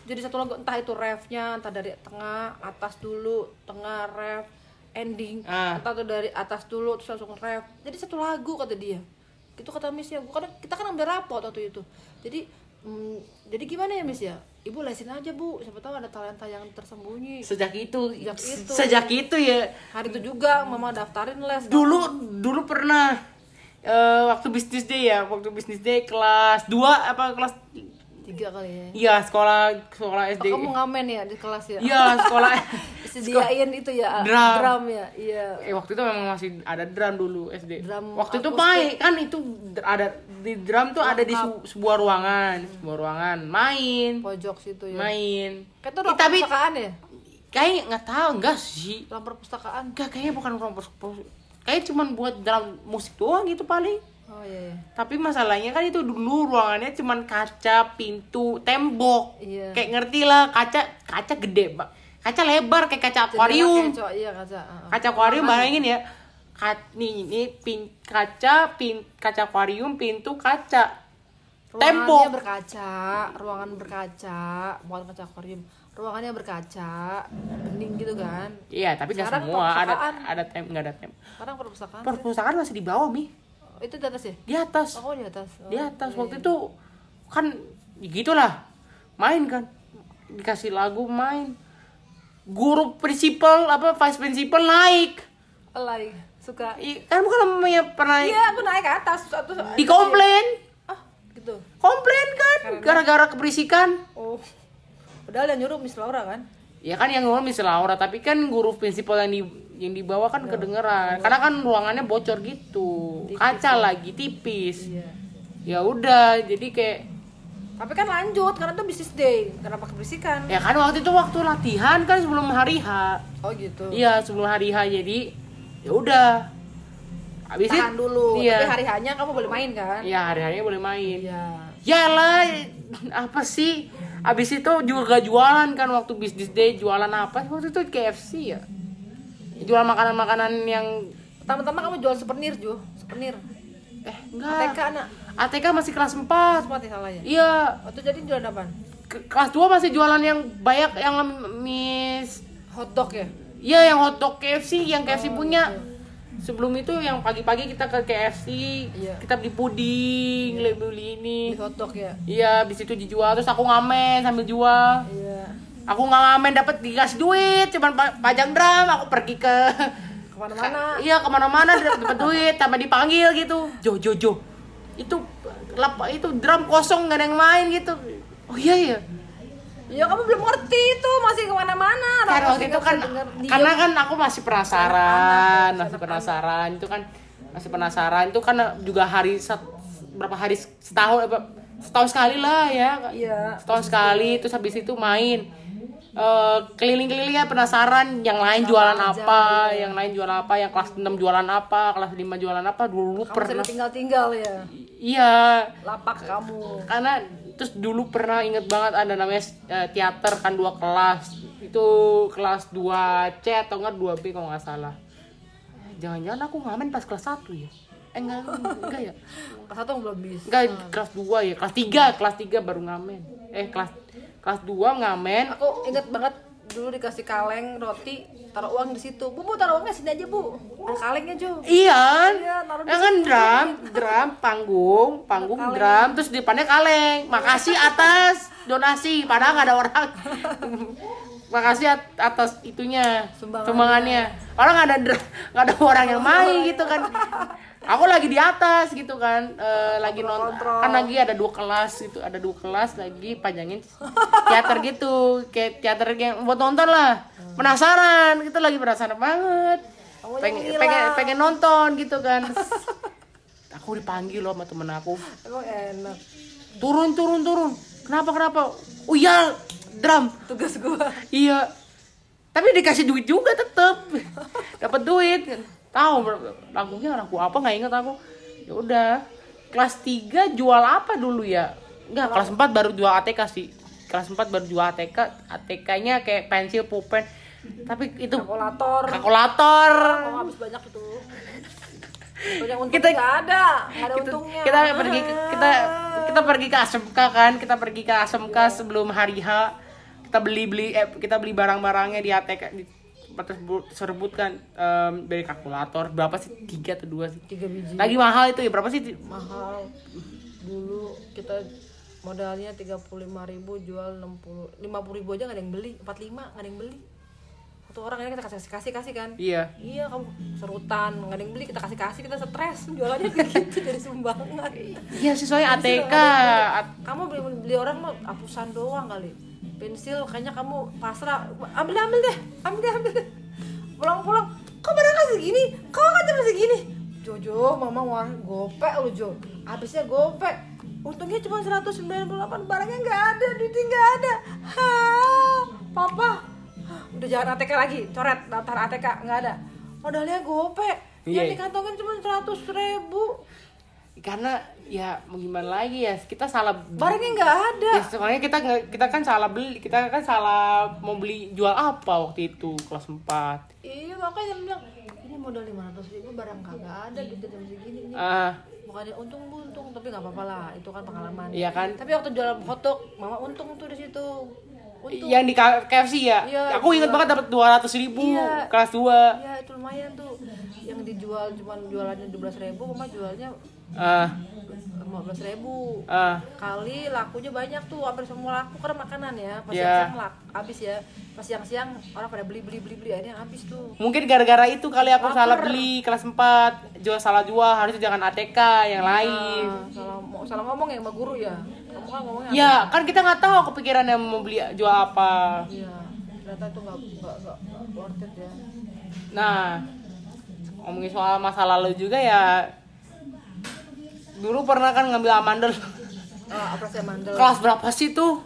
S1: jadi satu lagu entah itu refnya entah dari tengah atas dulu tengah ref ending
S2: Ah.
S1: entah tuh dari atas dulu terus langsung ref. Jadi satu lagu kata dia. Itu kata Miss ya. Karena kita kan ambil rapot waktu itu. Jadi mm, jadi gimana ya Miss ya? Ibu lesin aja bu. Siapa tahu ada talenta yang tersembunyi.
S2: Sejak itu.
S1: Sejak itu.
S2: sejak itu ya.
S1: Hari itu juga mama daftarin les.
S2: Dulu dulu pernah eh, waktu bisnis day ya. Waktu bisnis day kelas 2 apa kelas
S1: tiga kali ya.
S2: Iya sekolah sekolah
S1: Oh,
S2: SD
S1: kamu ngamen ya di kelas ya?
S2: Iya sekolah
S1: disediain itu ya
S2: Drum.
S1: ya iya.
S2: Eh waktu itu memang masih ada drum dulu SD
S1: Drum
S2: waktu itu main kan itu ada di drum tuh ada di su- sebuah ruangan sebuah ruangan. Main.
S1: Pojok situ ya.
S2: Main.
S1: Kayak itu
S2: Eh, tapi
S1: perpustakaan ya?
S2: Kayak nggak tahu enggak sih.
S1: Ruang perpustakaan.
S2: Enggak kayaknya bukan ruang pos- kayak cuman buat drum musik doang gitu paling
S1: oh iya, iya.
S2: Tapi masalahnya kan itu dulu ruangannya cuman kaca, pintu, tembok.
S1: Iya.
S2: Kayak ngerti lah, kaca kaca gede, Pak. Kaca lebar kayak kaca akuarium.
S1: Kecoa, iya kaca ah.
S2: Kaca akuarium bayangin ya. Ka nih ini pin kaca, pin kaca akuarium, pintu kaca.
S1: Ruangannya
S2: Tembok.
S1: berkaca ruangan berkaca bukan kaca akuarium ruangannya berkaca bening gitu kan
S2: Iya, tapi nggak
S1: Sekarang
S2: semua ada ada tem nggak ada tem.
S1: sekarang perpustakaan
S2: Perpustakaan masih di bawah, Mi.
S1: Itu di atas ya?
S2: Di atas.
S1: oh di atas. Oh,
S2: di atas.
S1: iya,
S2: waktu
S1: iya.
S2: itu kan gitulah. Main kan. Dikasih lagu main. Guru prinsipal apa vice principal naik.
S1: Alay, suka.
S2: I- kan bukan namanya pernah
S1: iya aku naik ke atas. Satu
S2: dikomplain.
S1: Ah gitu.
S2: Komplain kan. Gara-gara keberisikan.
S1: Oh. Padahal yang nyuruh Miss Laura kan?
S2: Ya kan yang ngomong misalnya Laura. Tapi kan guru prinsipal yang di yang dibawa kan kedengeran karena kan ruangannya bocor gitu kaca lagi tipis
S1: iya
S2: ya udah jadi kayak
S1: tapi kan lanjut karena itu bisnis day kenapa keberisikan
S2: ya kan waktu itu waktu latihan kan sebelum hari H
S1: oh gitu
S2: Iya sebelum hari H jadi ya udah. Habis
S1: tahan
S2: itu-
S1: dulu
S2: Iya.
S1: tapi hari hanya kamu boleh main kan
S2: Iya hari-harinya boleh main.
S1: iya
S2: Ya lah apa sih? Habis itu juga gak jualan kan waktu bisnis day jualan apa? Waktu itu KFC ya. Jual makanan-makanan yang
S1: pertama-tama kamu jual souvenir Jo souvenir
S2: eh enggak.
S1: anak
S2: ATK masih kelas 4.
S1: sempat ya salah ya
S2: Iya,
S1: waktu jadi jualan apa
S2: ke- kelas 2 masih jualan yang banyak yang Miss
S1: hotdog ya
S2: Iya yang hotdog KFC yang KFC punya. Sebelum itu yang pagi-pagi kita ke KFC,
S1: Iya.
S2: kita beli puding, beli beli ini.
S1: di hotdog ya
S2: Iya, habis itu dijual terus aku ngamen sambil jual.
S1: iya
S2: Aku nggak ngamen dapat dikasih duit, cuman pa- pajang drum, aku pergi ke
S1: ke mana-mana
S2: Iya, ke mana-mana dapat duit, tambah dipanggil gitu. Jo Jo Jo. Itu lap itu drum kosong nggak ada yang main gitu. Oh iya ya.
S1: ya kamu belum ngerti itu masih ke mana-mana
S2: Karena waktu itu kan karena kan aku masih penasaran, masih penasaran itu kan masih penasaran itu kan juga hari sat- berapa hari setahun setahun sekali lah ya.
S1: Iya.
S2: Setahun sekali terus habis itu main eh, keliling-keliling ya penasaran yang lain jualan
S1: aja,
S2: apa, yang lain jualan apa, yang kelas 6 jualan apa, kelas 5 jualan apa dulu
S1: kamu
S2: pernah
S1: tinggal-tinggal ya?
S2: Iya.
S1: Lapak kamu.
S2: Karena terus dulu pernah inget banget ada namanya eh, teater kan dua kelas. Itu kelas 2 C atau enggak 2 B kalau nggak salah. Jangan-jangan aku ngamen pas kelas 1 ya? Eh enggak enggak ya?
S1: Kelas satu belum bisa
S2: enggak kelas 2 ya kelas 3 kelas 3 baru ngamen. Eh kelas kelas 2 ngamen
S1: aku inget banget dulu dikasih kaleng roti taruh uang di situ bu bu taruh uangnya sini aja bu ada kalengnya Jo
S2: Iya,
S1: Iya, di
S2: ya kan drum, drum, panggung, panggung, drum, terus di depannya kaleng. Makasih atas donasi, padahal nggak ada orang. Makasih at- atas itunya,
S1: Sumbangannya.
S2: Padahal nggak ada nggak ada orang yang main gitu kan. Aku lagi di atas gitu kan, eh, lagi nonton. Kan lagi ada dua kelas itu, ada dua kelas lagi panjangin teater gitu, kayak teater yang buat nonton lah. Penasaran, gitu lagi penasaran banget. Pengen, pengen pengen nonton gitu kan. Aku dipanggil loh sama temen aku.
S1: Emang enak.
S2: Turun turun turun. Kenapa kenapa? Oh iya drum.
S1: Tugas gua.
S2: Iya. Tapi dikasih duit juga tetep. Dapat duit tahu lagunya lagu apa nggak inget aku. Ya udah kelas 3 jual apa dulu ya? Enggak, kelas 4 baru jual ATK sih. Kelas 4 baru jual ATK ATK-nya kayak pensil pulpen. Tapi itu
S1: kalkulator.
S2: kalkulator.
S1: Oh habis banyak itu. Banyak untung
S2: Kita-
S1: nggak ada nggak ada
S2: kita,
S1: untungnya.
S2: kita pergi ke- kita kita pergi ke ASMK kan kita pergi ke ASMK sebelum hari H. Kita beli beli eh, kita beli barang-barangnya di ATK di tempat tersebut tersebut kan em, dari kalkulator berapa sih? Tiga atau dua sih?
S1: Tiga biji.
S2: Lagi mahal itu ya berapa sih?
S1: Mahal. Dulu kita modalnya tiga puluh lima ribu jual enam puluh lima puluh ribu aja nggak ada yang beli. empat lima nggak ada yang beli. Satu orang ini kita kasih kasih kasih kan.
S2: Iya.
S1: Iya kamu serutan nggak ada yang beli kita kasih kasih kita stres. Jualannya gitu dari sumbangan.
S2: Iya sih soalnya ATK At-
S1: kamu beli beli orang mah hapusan doang kali pensil kayaknya kamu pasrah. Ambil ambil deh ambil deh ambil deh. Pulang pulang. Kok barangnya segini? Kok nggak cuma segini. Jojo mama mau gopek lu Jo. Habisnya gopek. Untungnya cuma 198 barangnya nggak ada duitnya nggak ada. Ha papa. Udah jangan ATK lagi. Coret daftar ATK nggak ada. Modalnya gopek. Yang
S2: Iya.
S1: dikantongin cuma 100 ribu
S2: karena ya mau gimana lagi ya kita salah
S1: barangnya nggak ada
S2: ya soalnya kita kita kan salah beli kita kan salah mau beli jual apa waktu itu kelas 4
S1: Iya makanya dia bilang ini modal 500 ribu barang kagak ada gitu jam segini
S2: ah
S1: Bukannya untung bu untung tapi nggak apa-apa lah itu kan pengalaman.
S2: Iya kan?
S1: Tapi waktu jualan hotdog mama untung tuh di situ. Untung.
S2: yang di KFC ya
S1: Iya,
S2: aku inget banget dapat dua ratus ribu
S1: Iya.
S2: kelas 2
S1: Iya itu lumayan tuh. Yang dijual cuman jualannya 12 ribu mama jualnya
S2: ah
S1: 15 ribu.
S2: ah
S1: kali lakunya banyak tuh hampir semua laku karena makanan ya. Pas
S2: Iya.
S1: siang-siang lak habis ya. Pas siang-siang orang pada beli beli beli beli akhirnya habis tuh.
S2: Mungkin gara-gara itu kali aku
S1: Lapar.
S2: salah beli kelas 4 jual salah jual. Harusnya jangan ATK yang lain.
S1: Nah, salah mau salah ngomong ya sama guru ya. Kamu kan ngomongnya
S2: ya kan kita nggak tahu kepikiran yang mau beli jual apa.
S1: Iya, ternyata itu nggak worth it ya.
S2: nah ngomongin soal masa lalu juga ya dulu pernah kan ngambil amandel
S1: Ah, operasi mandel.
S2: kelas berapa sih tuh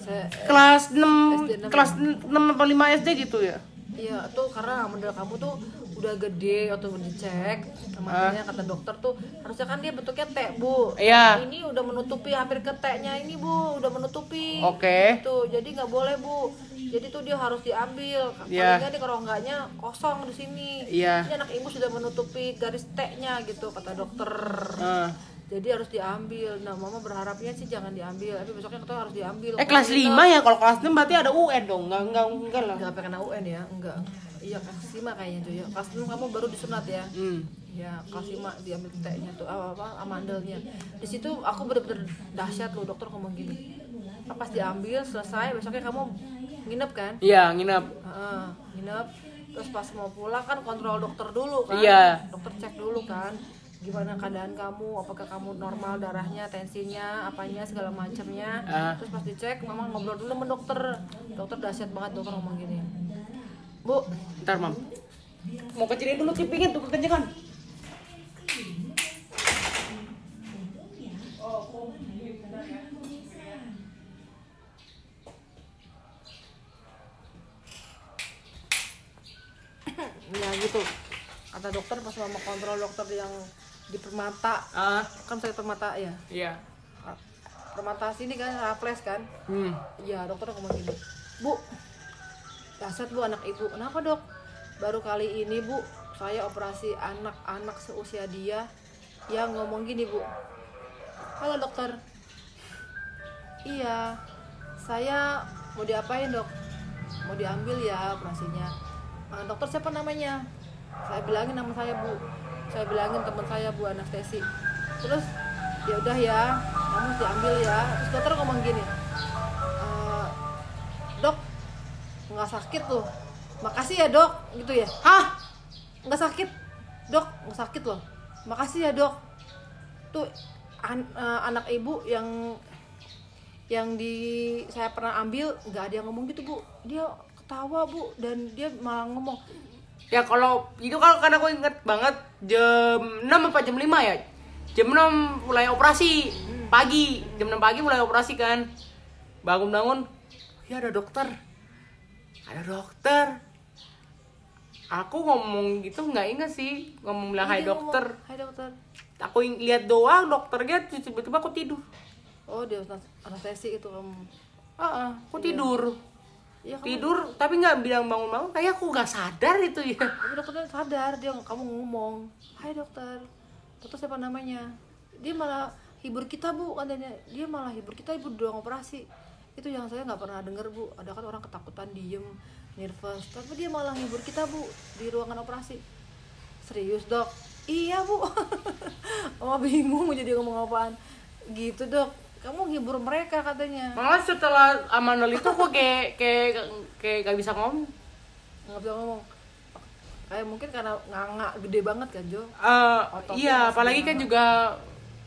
S1: Saya,
S2: kelas 6
S1: SD enam.
S2: kelas 6 atau 5 SD gitu ya
S1: iya tuh karena mandel kamu tuh udah gede waktu dicek makanya kata dokter tuh harusnya kan dia bentuknya T bu.
S2: Iya.
S1: Ini udah menutupi hampir ke T-nya ini bu, udah menutupi.
S2: Oke.
S1: Tuh jadi nggak boleh bu. Jadi tuh dia harus diambil.
S2: Iya.
S1: Paling nggak di kerongganya kosong di sini.
S2: Iya.
S1: Ini anak ibu sudah menutupi garis T-nya gitu kata dokter.
S2: Ah.
S1: Jadi harus diambil. Nah mama berharapnya sih jangan diambil tapi besoknya kita harus diambil.
S2: Eh kelas 5 ya? kalau kelas 6 berarti ada UN dong. Enggak enggak enggak lah.
S1: Nggak sampai kena UN ya? Enggak iya kelas 5 kayaknya cuy ya. Kelas 6 kamu baru disunat ya?
S2: Hmm.
S1: ya kelas 5 diambil T-nya tuh apa, apa amandelnya. Di situ aku bener-bener dahsyat loh dokter ngomong gini. Pas diambil selesai besoknya kamu nginep kan?
S2: Iya nginep.
S1: Heeh, nginep. Terus pas mau pulang kan kontrol dokter dulu kan?
S2: Iya.
S1: dokter cek dulu kan gimana keadaan kamu? Apakah kamu normal darahnya tensinya apanya segala macamnya?
S2: Ah.
S1: terus pas dicek mama ngobrol dulu sama dokter. Dokter dahsyat banget dokter ngomong gini. Bu
S2: ntar mam. mau kecilin dulu kipingin tuh kekencengan.
S1: Ya gitu. Kata dokter pas mama kontrol dokter yang di permata.
S2: Ah.
S1: Kan saya permata ya?
S2: Iya.
S1: Permata sini kan raples kan?
S2: Hmm.
S1: Iya dokter ngomong gini Bu Dasar bu anak ibu. Kenapa dok? Baru kali ini bu saya operasi anak-anak seusia dia. Yang ngomong gini bu. Halo dokter. Iya saya mau diapain dok? Mau diambil ya operasinya. "Eh, dokter siapa namanya? Saya bilangin nama saya bu saya bilangin teman saya bu anestesi. Terus ya udah ya kamu diambil ya. Terus dokter ngomong gini "Eh, dok nggak sakit loh. Makasih ya dok gitu ya.
S2: Hah?
S1: Nggak sakit? Dok nggak sakit loh. Makasih ya dok. Tuh an- eh, anak ibu yang yang di saya pernah ambil nggak ada yang ngomong gitu bu. Dia ketawa bu dan dia malah ngomong
S2: ya kalau itu kan karena aku inget banget jam 6 apa jam 5 ya? Jam 6 mulai operasi pagi. Jam 6 pagi mulai operasi kan. Bangun-bangun ya ada dokter. Ada dokter. Aku ngomong gitu nggak inget sih ngomong bilang hai
S1: ngomong,
S2: dokter.
S1: Hai dokter.
S2: Aku lihat doang dokternya tiba-tiba aku tidur.
S1: Oh dia anestesi itu kamu
S2: ah aku tidur
S1: Iya, kamu-
S2: tidur tapi nggak bilang bangun-bangun. Kayak aku nggak sadar itu ya.
S1: Tapi dokternya sadar dia kamu ngomong. Hai dokter. Dokter siapa namanya? Dia malah hibur kita bu katanya. Dia malah hibur kita ibu doang operasi. Itu yang saya nggak pernah dengar bu. Ada kan orang ketakutan diem nervous. Tapi dia malah hibur kita bu di ruangan operasi. Serius dok? Iya bu. Mama bingung jadi ngomong apaan. Gitu dok kamu hibur mereka katanya.
S2: Malah setelah Amanul itu aku kayak kayak kayak gak bisa ngomong.
S1: Nggak bisa ngomong. Kayak mungkin karena nganga gede banget kan Jo?
S2: Eh,
S1: Ototnya
S2: iya apalagi kan juga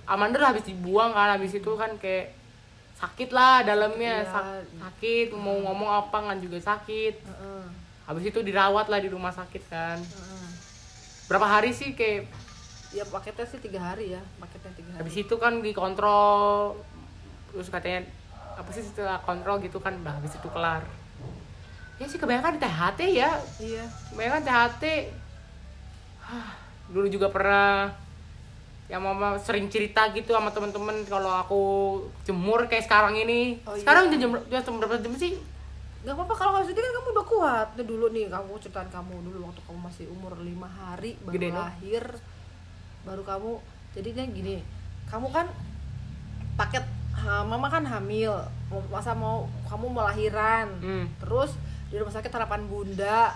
S2: Amanda habis dibuang kan habis itu kan kayak sakit lah dalamnya
S1: Iya.
S2: sak- sakit mau ngomong apa kan juga sakit.
S1: Heeh,
S2: habis itu dirawat lah di rumah sakit kan.
S1: Heeh.
S2: berapa hari sih kayak
S1: ya paketnya sih tiga hari ya paketnya tiga hari.
S2: habis itu kan dikontrol terus katanya apa sih setelah kontrol gitu kan udah habis itu kelar. Ya sih kebanyakan di THT ya.
S1: Iya.
S2: Kebanyakan THT Hah, dulu juga pernah yang mama sering cerita gitu sama temen-temen kalau aku jemur kayak sekarang ini.
S1: Oh, iya.
S2: sekarang udah jam udah berapa jam sih?
S1: Nggak apa-apa kalau nggak sedih kan kamu udah kuat. Nah, dulu nih kamu ceritaan kamu dulu waktu kamu masih umur lima hari baru
S2: Gede, no?
S1: lahir baru kamu. Jadinya gini kamu kan paket ha, mama kan hamil. Mau- masa mau kamu melahiran
S2: Hmm.
S1: terus di rumah sakit harapan bunda.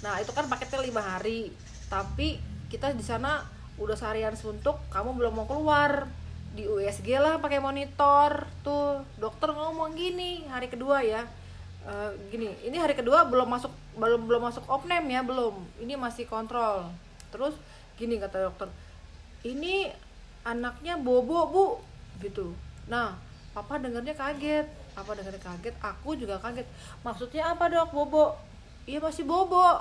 S1: Nah itu kan paketnya lima hari. Tapi kita di sana udah seharian suntuk kamu belum mau keluar. Di USG lah pakai monitor. Tuh dokter ngomong gini hari kedua ya. Eh, gini ini hari kedua belum masuk belum belum masuk opname ya belum. Ini masih kontrol. Terus gini kata dokter ini anaknya bobo bu. Gitu nah papa dengarnya kaget. Papa dengarnya kaget aku juga kaget. Maksudnya apa dok? Bobo? Iya masih bobo.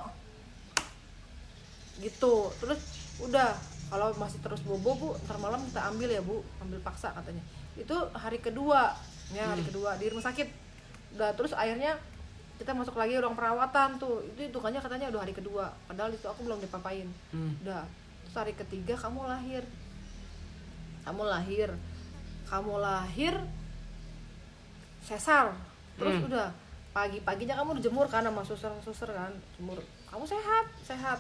S1: Gitu. Terus udah. Kalau masih terus bobo bu ntar malam kita ambil ya bu. Ambil paksa katanya. Itu hari kedua. Ya hari kedua. Di rumah sakit. Udah terus akhirnya kita masuk lagi ruang perawatan tuh. Itu hitungannya katanya udah hari kedua. Padahal itu aku belum dipapain.
S2: Hmm.
S1: udah. Terus hari ketiga kamu lahir. Kamu lahir kamu lahir sesar. Terus
S2: Hmm.
S1: udah pagi paginya kamu dijemur kan sama suster suster kan jemur. Kamu sehat sehat.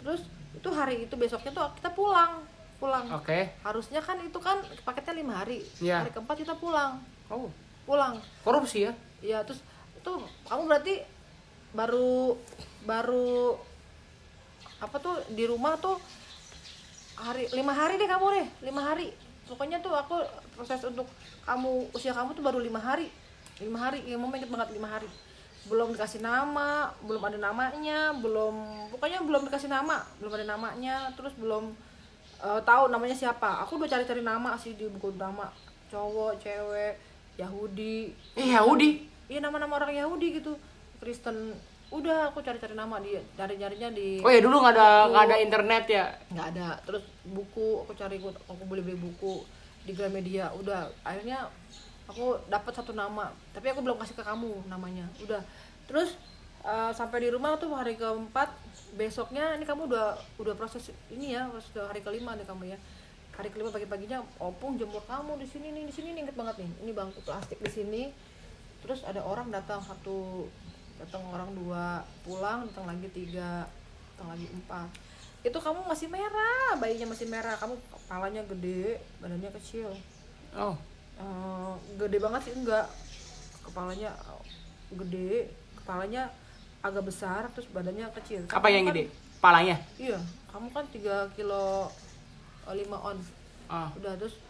S1: Terus itu hari itu besoknya tuh kita pulang pulang.
S2: Oke.
S1: Harusnya kan itu kan paketnya lima hari.
S2: Iya.
S1: hari keempat kita pulang.
S2: Oh.
S1: Pulang.
S2: Korupsi ya?
S1: Ya terus itu kamu berarti baru baru apa tuh di rumah tuh hari lima hari deh kamu deh lima hari. Pokoknya tuh aku proses untuk kamu usia kamu tuh baru lima hari. Lima hari yang mau inget banget lima hari. Belum dikasih nama belum ada namanya belum pokoknya belum dikasih nama belum ada namanya terus belum eh, tahu namanya siapa. Aku udah cari-cari nama sih di buku nama cowok cewek Yahudi.
S2: Eh Yahudi?
S1: Iya nama-nama orang Yahudi gitu. Kristen. Udah aku cari-cari nama dia cari nyarinya di
S2: oh ya dulu nggak ada nggak ada internet ya?
S1: Nggak ada. Terus buku aku cari aku beli beli buku di Gramedia. Udah akhirnya aku dapat satu nama tapi aku belum kasih ke kamu namanya. Udah. Terus eh, sampai di rumah tuh hari keempat besoknya ini kamu udah udah proses ini ya sudah hari kelima nih kamu ya. Hari kelima pagi-paginya opung jemur kamu di sini nih di sini nih inget banget nih. Ini bangku plastik di sini. Terus ada orang datang satu datang orang dua pulang datang lagi tiga datang lagi empat itu kamu masih merah bayinya masih merah. Kamu kepalanya gede badannya kecil.
S2: Oh.
S1: Eh, gede banget sih enggak. Kepalanya eh, gede kepalanya agak besar terus badannya kecil.
S2: Apa yang
S1: Kamu kan-
S2: gede? Palanya?
S1: Iya kamu kan 3 kilo 5 on
S2: oh
S1: udah terus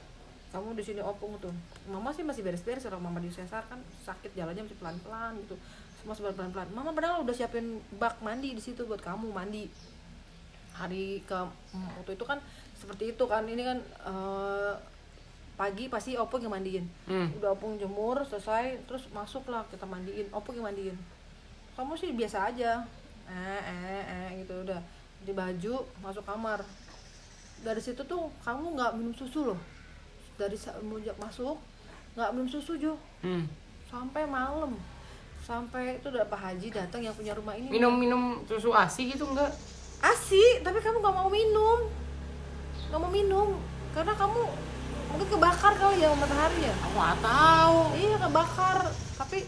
S1: kamu di sini opung tuh. Mama sih masih beres-beres orang mama di sesar kan sakit jalannya masih pelan-pelan gitu. Semua sebar pelan-pelan. Mama padahal udah siapin bak mandi di situ buat kamu mandi hari ke mm, waktu itu kan seperti itu kan. Ini kan eh, pagi pasti opung yang mandiin.
S2: Hmm.
S1: udah opung jemur selesai terus masuklah kita mandiin. Opung yang mandiin. Kamu sih biasa aja. Eh eh eh gitu udah. Di baju masuk kamar. Dari situ tuh kamu nggak minum susu loh. Dari semenjak masuk nggak minum susu Jo.
S2: Hmm.
S1: sampai malam. Sampai itu udah Pak Haji datang yang punya rumah ini.
S2: Minum minum susu asi gitu enggak
S1: asi tapi kamu nggak mau minum. Nggak mau minum karena kamu mungkin kebakar kali ya matahari ya?
S2: Aku nggak tahu.
S1: Iya kebakar. Tapi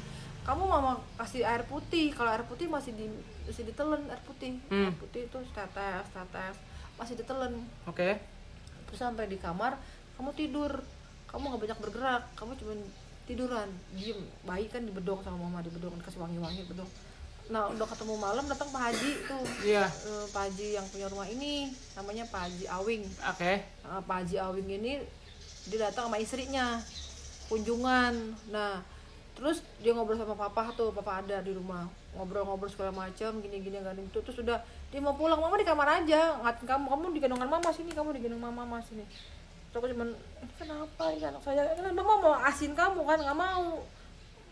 S1: kamu mama kasih air putih. Kalau air putih masih di masih ditelen air putih.
S2: Hmm.
S1: air putih itu tetes tetes. Masih ditelen
S2: oke.
S1: Terus sampai di kamar kamu tidur. Kamu nggak banyak bergerak. Kamu cuma tiduran. Diem. Bayi kan dibedong sama mama dibedong kasih wangi-wangi bedong nah udah ketemu malam datang Pak Haji tuh.
S2: Iya.
S1: Eh, Pak Haji yang punya rumah ini namanya Pak Haji Awing.
S2: Oke.
S1: Nah, Pak Haji Awing ini dia datang sama istrinya kunjungan. Nah terus dia ngobrol sama papa tuh papa ada di rumah. Ngobrol-ngobrol segala macam gini-gini gini itu terus udah dia mau pulang mama di kamar aja ngatin kamu. Kamu di gendongan mama sini kamu di gendong mama mama sini. Terus aku cuman ini kenapa ini anak saya? Kan mama mau asin kamu kan nggak mau.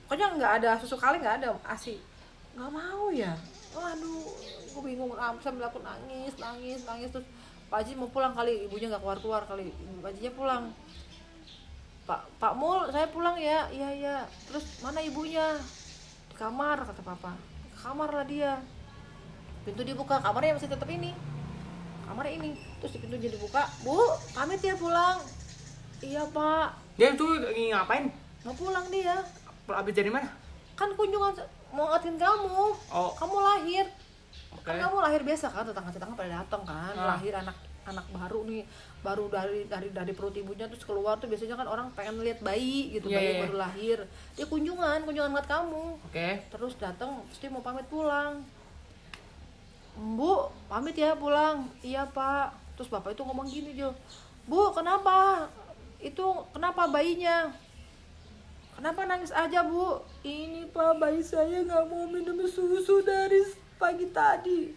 S1: Pokoknya nggak ada susu kali nggak ada asi nggak mau ya? Waduh gue bingung. Am sambil aku nangis nangis nangis. Terus Pak Haji mau pulang kali ibunya nggak keluar keluar kali. Pak Hajinya pulang. Pak Pak Mul saya pulang ya. Iya iya. Terus mana ibunya? Di kamar kata papa. Ke kamar lah dia. Pintu dibuka kamarnya masih tetap ini. Kamar ini. Terus di pintunya dibuka. Bu pamit ya pulang. Iya pak.
S2: Dia tuh lagi ngapain?
S1: Mau pulang dia.
S2: Habis dari mana?
S1: Kan kunjungan mau ngatin kamu.
S2: Oh.
S1: Kamu lahir.
S2: Oke.
S1: kan kamu lahir biasa kan tetangga tetangga pada datang kan.
S2: Ah.
S1: lahir anak anak baru nih. Baru dari dari dari perut ibunya terus keluar tuh biasanya kan orang pengen lihat bayi gitu
S2: Iya,
S1: bayi
S2: iya.
S1: baru lahir. Dia kunjungan kunjungan buat kamu.
S2: Oke.
S1: Terus datang terus dia mau pamit pulang. Bu pamit ya pulang. Iya pak. Terus bapak itu ngomong gini Jo bu kenapa? Itu kenapa bayinya kenapa nangis aja bu? Ini pak bayi saya nggak mau minum susu dari pagi tadi.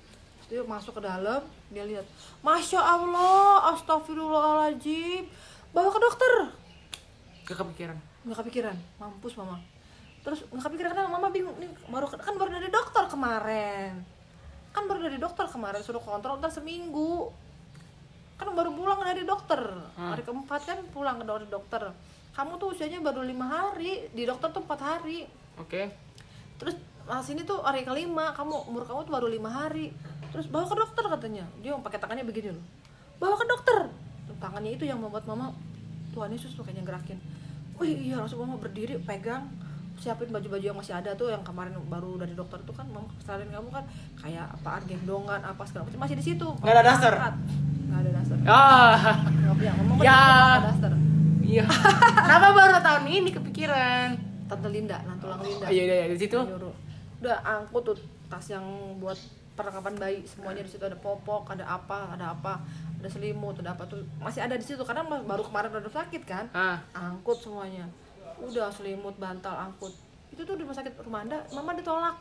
S1: Dia masuk ke dalam dia lihat masya allah astagfirullahaladzim. Bawa ke dokter.
S2: Gak kepikiran?
S1: Nggak kepikiran. Mampus mama. Terus nggak kepikiran karena mama? Bingung. Nih baru kan baru dari dokter kemarin. Kan baru dari dokter kemarin suruh kontrol ntar seminggu. Kan baru pulang dari dokter. Hari keempat kan pulang ke dari dokter kamu tuh usianya baru lima hari di dokter tuh empat hari.
S2: Oke.
S1: Terus mas ini tuh hari kelima kamu umur kamu tuh baru lima hari. Terus bawa ke dokter katanya. Dia pakai tangannya begini loh. Bawa ke dokter. Tangannya itu yang membuat mama Tuhan Yesus tuh kayaknya gerakin. Wih iya langsung mama berdiri pegang. Siapin baju-baju yang masih ada tuh yang kemarin baru dari dokter tuh kan mama kesalahan kamu kan. Kayak apaan gendongan apa segala macam. Masih di situ.
S2: Nggak ada daster?
S1: Angkat. nggak ada daster.
S2: Ah.
S1: Nggak punya ngomong kan
S2: Ya.
S1: ada daster
S2: iya. Kenapa baru tahun ini kepikiran?
S1: Tante Linda nantulang Linda.
S2: Oh, iya iya iya, di situ?
S1: Nyuruh. Udah angkut tuh tas yang buat perlengkapan bayi. Semuanya di situ ada popok ada apa ada apa ada selimut ada apa tuh. Masih ada di situ karena baru kemarin udah sakit kan?
S2: Ah.
S1: Angkut semuanya. Udah selimut bantal angkut. Itu tuh di rumah sakit Rumanda mama ditolak.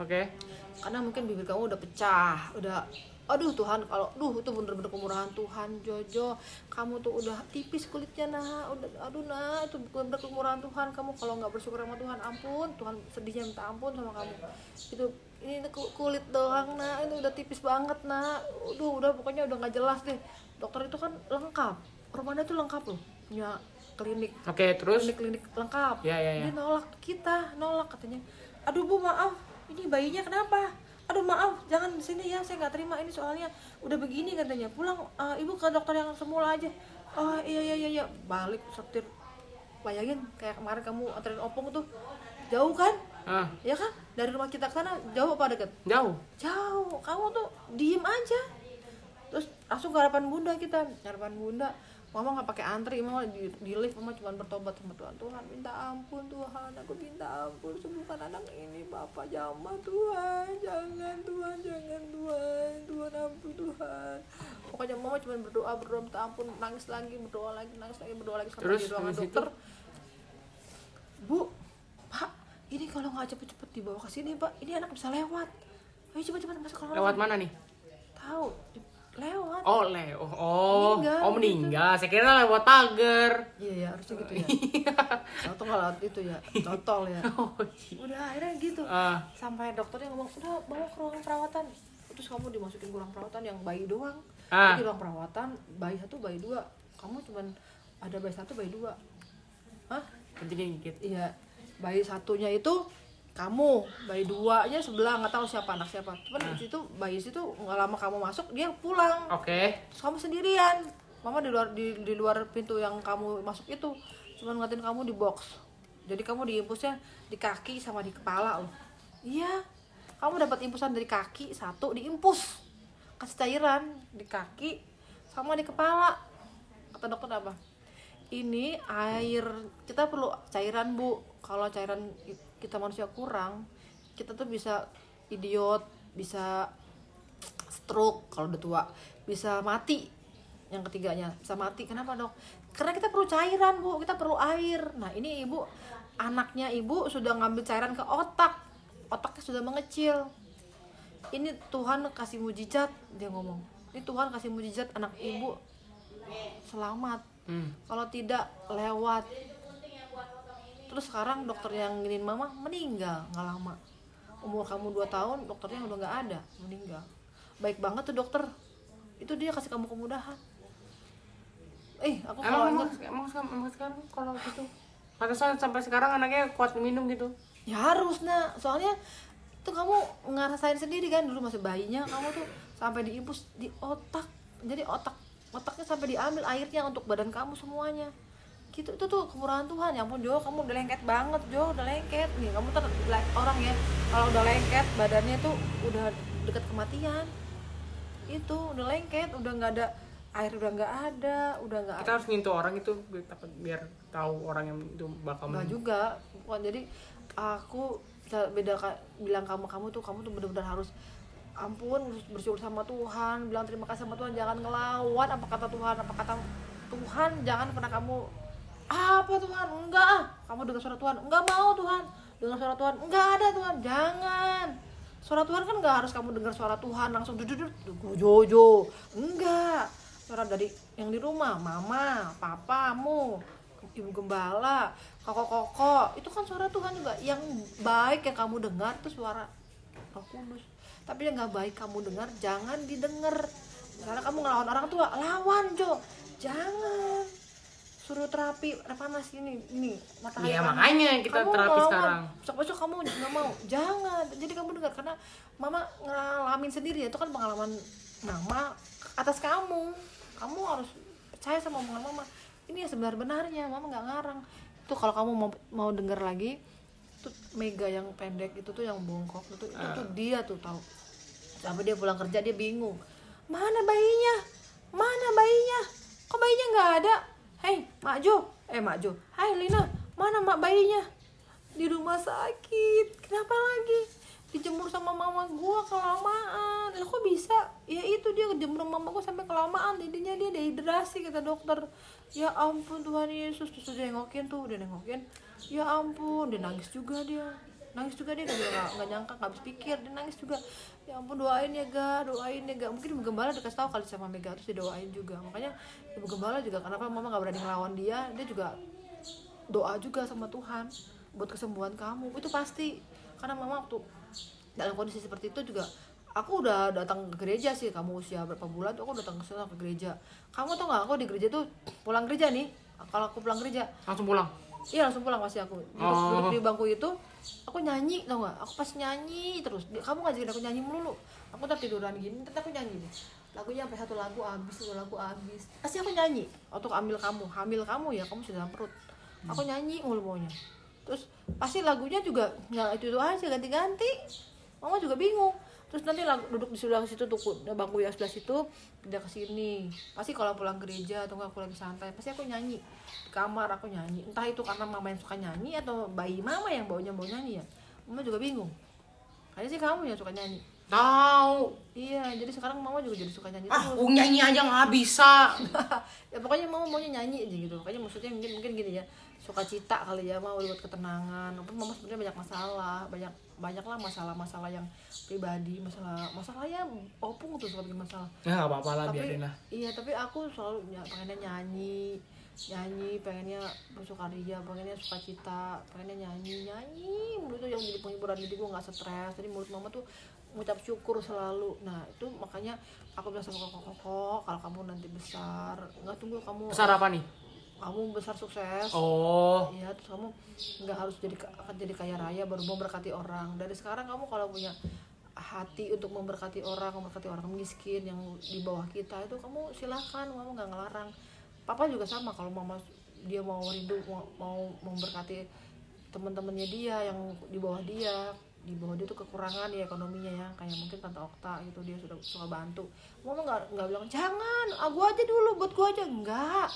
S2: Oke.
S1: Karena mungkin bibir kamu udah pecah udah aduh Tuhan kalau duh itu bener-bener kemurahan Tuhan Jojo. Kamu tuh udah tipis kulitnya nah udah aduh nah itu bener-bener kemurahan Tuhan. Kamu kalau nggak bersyukur sama Tuhan ampun. Tuhan sedihnya minta ampun sama kamu. Itu ini ku- kulit doang nah ini udah tipis banget nah udah udah pokoknya udah nggak jelas deh. Dokter itu kan lengkap. Romanda tuh lengkap loh. Punya klinik.
S2: Oke terus?
S1: Klinik-klinik lengkap.
S2: Ya, ya, ya.
S1: dia nolak kita nolak katanya. Aduh bu maaf. Ini bayinya kenapa aduh maaf jangan di sini ya saya nggak terima ini soalnya udah begini katanya. Pulang eh, ibu ke dokter yang semula aja. Oh iya iya iya iya. Balik setir. Bayangin kayak kemarin kamu anterin opung tuh jauh kan?
S2: Ah.
S1: Ya kan? Dari rumah kita ke sana jauh apa deket?
S2: Jauh.
S1: Jauh. Kamu tuh diem aja. Terus langsung ke harapan bunda kita harapan bunda mama nggak pakai antri mama di, di lift mama cuma bertobat sama Tuhan. Tuhan minta ampun Tuhan. Aku minta ampun sembuhkan anak ini bapak. Jama Tuhan. Jangan Tuhan jangan Tuhan. Tuhan ampun Tuhan. Pokoknya mama cuma berdoa berdoa minta ampun. Nangis lagi berdoa lagi nangis lagi berdoa lagi sampai
S2: Terus,
S1: di ruangan
S2: habis itu?
S1: dokter bu pak ini kalau nggak cepet-cepet dibawa ke sini pak. Ini anak bisa lewat. Ayo cepet-cepet masuk ke
S2: lewat mana nih?
S1: Tahu di- lewat.
S2: Oh le oh oh,
S1: Meninggal,
S2: oh meninggal. Saya kira lewat pagar
S1: iya ya harusnya gitu ya. Atau nggak lewat itu ya. Cotol ya.
S2: Oh iya.
S1: udah akhirnya gitu.
S2: Ah.
S1: sampai dokternya ngomong udah bawa ke ruang perawatan. Terus kamu dimasukin ke ruang perawatan yang bayi doang.
S2: Ah.
S1: di ruang perawatan bayi satu bayi dua. Kamu cuman ada bayi satu bayi dua. Hah?
S2: kencengin dikit
S1: iya. Bayi satunya itu kamu bayi duanya sebelah nggak tahu siapa anak siapa. Cuman di situ bayi situ nggak lama kamu masuk dia pulang.
S2: Oke.
S1: Terus kamu sendirian. Mama di luar di, di luar pintu yang kamu masuk itu cuman ngeliatin kamu di box. Jadi kamu diimpusnya di kaki sama di kepala loh. Iya. Kamu dapat impusan dari kaki satu diimpus. Kasih cairan di kaki sama di kepala. Kata dokter apa? Ini air kita perlu cairan bu. Kalau cairan kita manusia kurang kita tuh bisa idiot bisa stroke kalau udah tua bisa mati yang ketiganya bisa mati. Kenapa dok? Karena kita perlu cairan bu. Kita perlu air. Nah ini ibu anaknya ibu sudah ngambil cairan ke otak. Otaknya sudah mengecil. Ini Tuhan kasih mujizat dia ngomong. Ini Tuhan kasih mujizat anak ibu selamat.
S2: Hmm.
S1: kalau tidak lewat terus sekarang dokter yang nginin mama meninggal nggak lama. Umur kamu 2 tahun dokternya udah nggak ada meninggal. Baik banget tuh dokter. Itu dia kasih kamu kemudahan. Eh aku kalau
S2: emang emang,
S1: ingat
S2: emang, sekarang- emang sekarang kalau gitu? Pantesan sampai sekarang anaknya kuat minum gitu?
S1: Ya harus nah soalnya tuh kamu ngerasain sendiri kan dulu masih bayinya kamu tuh sampai diimpus di otak. Jadi otak otaknya sampai diambil airnya untuk badan kamu semuanya gitu itu tuh kemurahan Tuhan. Ya ampun Jo kamu udah lengket banget Jo udah lengket. Nih kamu tuh orang ya. Kalau udah lengket badannya tuh udah dekat kematian. Itu udah lengket udah nggak ada air udah nggak ada udah nggak
S2: kita harus ngintu orang itu biar, biar tahu orang yang itu bakal meninggal.
S1: juga. Bukan, jadi aku beda bilang kamu kamu tuh kamu tuh benar-benar harus ampun harus bersyukur sama Tuhan bilang terima kasih sama Tuhan jangan ngelawan apa kata Tuhan apa kata Tuhan jangan pernah kamu apa Tuhan? Enggak ah. Kamu dengar suara Tuhan? Enggak mau Tuhan. Dengar suara Tuhan? Enggak ada Tuhan. Jangan. Suara Tuhan kan enggak harus kamu dengar suara Tuhan langsung duduk jojo enggak. Suara dari yang di rumah mama papamu ibu gembala koko koko itu kan suara Tuhan juga. Yang baik yang kamu dengar itu suara Roh Kudus. Tapi yang nggak baik kamu dengar jangan didengar. Karena kamu ngelawan orang tua lawan Jo. Jangan suruh terapi panas ini ini matahari
S2: Iya, makanya kita
S1: Kamu
S2: terapi
S1: ngelawan.
S2: sekarang.
S1: besok-besok kamu nggak mau. Jangan. Jadi kamu dengar karena mama ngalamin sendiri. Itu kan pengalaman mama atas kamu. Kamu harus percaya sama omongan mama. Ini yang sebenar-benarnya. Mama nggak ngarang. Itu kalau kamu mau mau dengar lagi tuh mega yang pendek itu tuh yang bongkok itu itu tuh dia tuh tahu. Sampai dia pulang kerja dia bingung. Mana bayinya? Mana bayinya? Kok bayinya nggak ada hei mak Jo. Eh mak Jo. Hai Lina. Mana mak bayinya? Di rumah sakit. Kenapa lagi? Dijemur sama mama gua kelamaan. Lah kok bisa? Ya itu dia jemur mama gua sampai kelamaan. Jadinya dia dehidrasi kata dokter. Ya ampun Tuhan Yesus. Terus dia nengokin tuh udah nengokin. Ya ampun dia nangis juga dia nangis juga dia nggak nggak nyangka nggak habis pikir dia nangis juga. Ya ampun doain ya ga doain ya ga. Mungkin ibu gembala dikasih tahu kali sama Mega terus didoain juga. Makanya ibu gembala juga kenapa mama nggak berani ngelawan dia dia juga doa juga sama Tuhan buat kesembuhan kamu. Itu pasti. Karena mama waktu dalam kondisi seperti itu juga aku udah datang ke gereja sih. Kamu usia berapa bulan tuh aku datang ke sana ke gereja. Kamu tau nggak aku di gereja tuh pulang gereja nih. Kalau aku pulang gereja
S2: langsung pulang
S1: iya langsung pulang pasti aku. Duduk,
S2: Oh.
S1: duduk di bangku itu aku nyanyi tau nggak? Aku pas nyanyi terus. Kamu ngajakin aku nyanyi melulu. Aku ntar tiduran gini ntar aku nyanyi. Lagunya sampai satu lagu habis satu lagu habis. Pasti aku nyanyi. Aku ambil kamu hamil kamu ya kamu sudah dalam perut. Aku nyanyi mulu maunya terus pasti lagunya juga nggak itu itu aja ganti-ganti. Mama juga bingung terus nanti lang- duduk di sebelah situ tuh ku- bangku yang sebelah situ pindah ke sini. Pasti kalau pulang gereja atau aku lagi santai pasti aku nyanyi. Di kamar aku nyanyi. Entah itu karena mama yang suka nyanyi atau bayi mama yang baunya bau nyanyi ya. Mama juga bingung. Kayaknya sih kamu yang suka nyanyi.
S2: Tahu.
S1: iya jadi sekarang mama juga jadi suka nyanyi
S2: Ah,
S1: terus.
S2: aku nyanyi aja nggak bisa.
S1: ya pokoknya mama maunya nyanyi aja gitu. Makanya maksudnya mungkin mungkin gini ya. Suka cita kali ya mau buat ketenangan. Walaupun mama sebenarnya banyak masalah banyak banyak lah masalah-masalah yang pribadi masalah masalahnya opung tuh suka bikin masalah
S2: Ya nggak apa-apa lah biarin lah.
S1: iya tapi aku selalu ny- pengennya nyanyi nyanyi pengennya bersukaria pengennya suka cita pengennya nyanyi nyanyi mulut tuh yang jadi penghiburan jadi gue nggak stres jadi mulut mama tuh mengucap syukur selalu nah itu makanya aku bilang sama koko koko kalau kamu nanti besar nggak tunggu kamu
S2: Besar apa nih?
S1: Kamu besar sukses
S2: Oh.
S1: Iya, terus kamu nggak harus jadi akan jadi kaya raya baru memberkati orang. Dari sekarang kamu kalau punya hati untuk memberkati orang, memberkati orang miskin yang di bawah kita itu kamu silahkan, mama nggak ngelarang. Papa juga sama kalau mama dia mau rindu mau, mau memberkati teman-temannya dia yang di bawah dia di bawah dia tuh kekurangan ya ekonominya ya kayak mungkin tante Okta gitu dia sudah suka bantu mama nggak nggak bilang jangan aku aja dulu buat gua aja enggak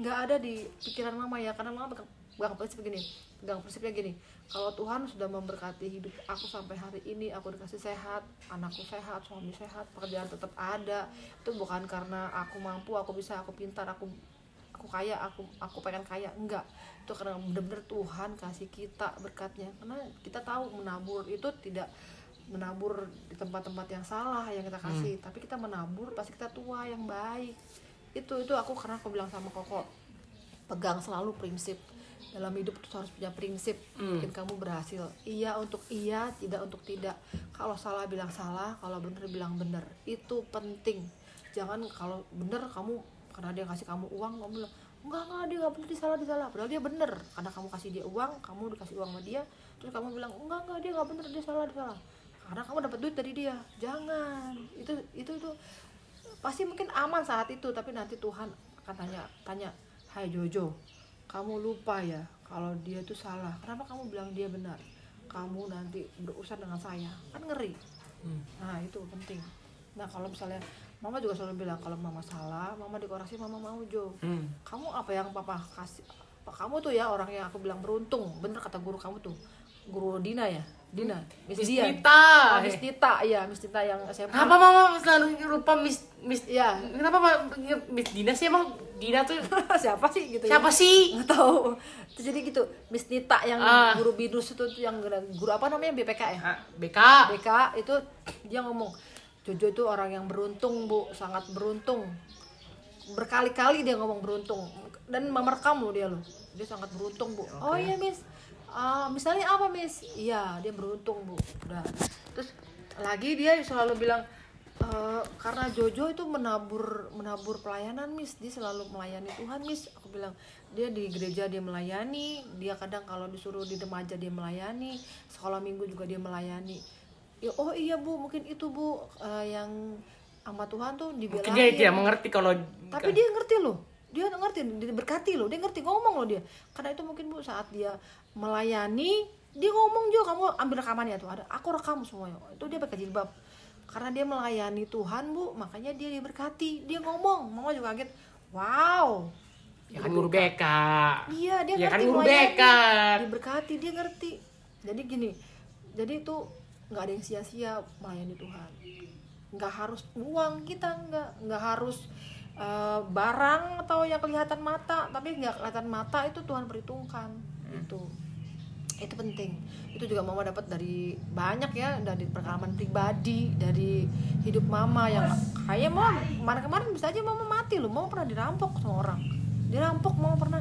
S1: nggak ada di pikiran mama ya karena mama pegang, pegang prinsip begini pegang prinsipnya gini kalau Tuhan sudah memberkati hidup aku sampai hari ini aku dikasih sehat anakku sehat suami sehat pekerjaan tetap ada itu bukan karena aku mampu aku bisa aku pintar aku aku kaya aku aku pengen kaya enggak itu karena bener-bener Tuhan kasih kita berkatnya karena kita tahu menabur itu tidak menabur di tempat-tempat yang salah yang kita kasih tapi kita menabur pasti kita tua yang baik itu itu aku karena aku bilang sama koko pegang selalu prinsip. Dalam hidup itu harus punya prinsip bikin kamu berhasil. Iya untuk iya tidak untuk tidak. Kalau salah bilang salah kalau bener bilang bener. Itu penting. Jangan kalau bener kamu karena dia kasih kamu uang kamu bilang enggak enggak dia nggak bener dia salah dia salah. Padahal dia bener. Karena kamu kasih dia uang kamu dikasih uang sama dia terus kamu bilang enggak enggak dia nggak bener dia salah dia salah. Karena kamu dapat duit dari dia. Jangan. Itu itu itu pasti mungkin aman saat itu tapi nanti Tuhan akan tanya tanya Hai Jojo kamu lupa ya kalau dia itu salah. Kenapa kamu bilang dia benar? Kamu nanti berurusan dengan saya. Kan ngeri. Nah itu penting. Nah kalau misalnya mama juga selalu bilang kalau mama salah mama dikoreksi mama mau Jo.
S2: Hmm.
S1: kamu apa yang papa kasih kamu tuh ya orang yang aku bilang beruntung. Bener kata guru kamu tuh guru Dina ya Dina Miss.
S2: Nita.
S1: oh, Miss Nita ya Miss Nita yang SMA
S2: Kenapa mama selalu lupa Miss Miss
S1: Iya.
S2: Kenapa Pak Miss Dina sih emang Dina tuh
S1: siapa sih gitu ya?
S2: siapa sih?
S1: nggak tahu jadi gitu Miss Nita yang
S2: Ah.
S1: guru binus itu tuh yang guru apa namanya BPK ya
S2: Ah, BK.
S1: BK itu dia ngomong Jojo itu orang yang beruntung bu sangat beruntung berkali-kali dia ngomong beruntung dan merekam loh dia loh dia sangat beruntung bu oh iya miss Ah, misalnya apa miss? Iya dia beruntung bu. Udah. Terus lagi dia selalu bilang "Eh, karena Jojo itu menabur menabur pelayanan miss. Dia selalu melayani Tuhan miss. Aku bilang dia di gereja dia melayani. Dia kadang kalau disuruh di remaja dia melayani. Sekolah minggu juga dia melayani. Ya oh iya bu. Mungkin itu bu eh, yang sama Tuhan tuh dibelain.
S2: Mungkin dia tidak mengerti kalau
S1: tapi dia ngerti loh. Dia ngerti dia berkati loh. Dia ngerti ngomong loh dia. Karena itu mungkin bu saat dia melayani dia ngomong juga kamu ambil rekamannya tuh ada aku rekam semuanya. Itu dia pakai jilbab. Karena dia melayani Tuhan bu makanya dia diberkati. Dia ngomong mama juga kaget. Wow.
S2: Ya kan guru BK.
S1: iya dia
S2: Ya kan guru. BK.
S1: diberkati dia ngerti. Jadi gini jadi itu nggak ada yang sia-sia melayani Tuhan. Nggak harus uang kita nggak nggak harus eh, barang atau yang kelihatan mata tapi nggak kelihatan mata itu Tuhan perhitungkan. Itu itu penting. Itu juga mama dapat dari banyak ya dari pengalaman pribadi dari hidup mama yang kayak mama kemarin-kemarin bisa aja mama mati loh. Mama pernah dirampok sama orang. Dirampok mama pernah.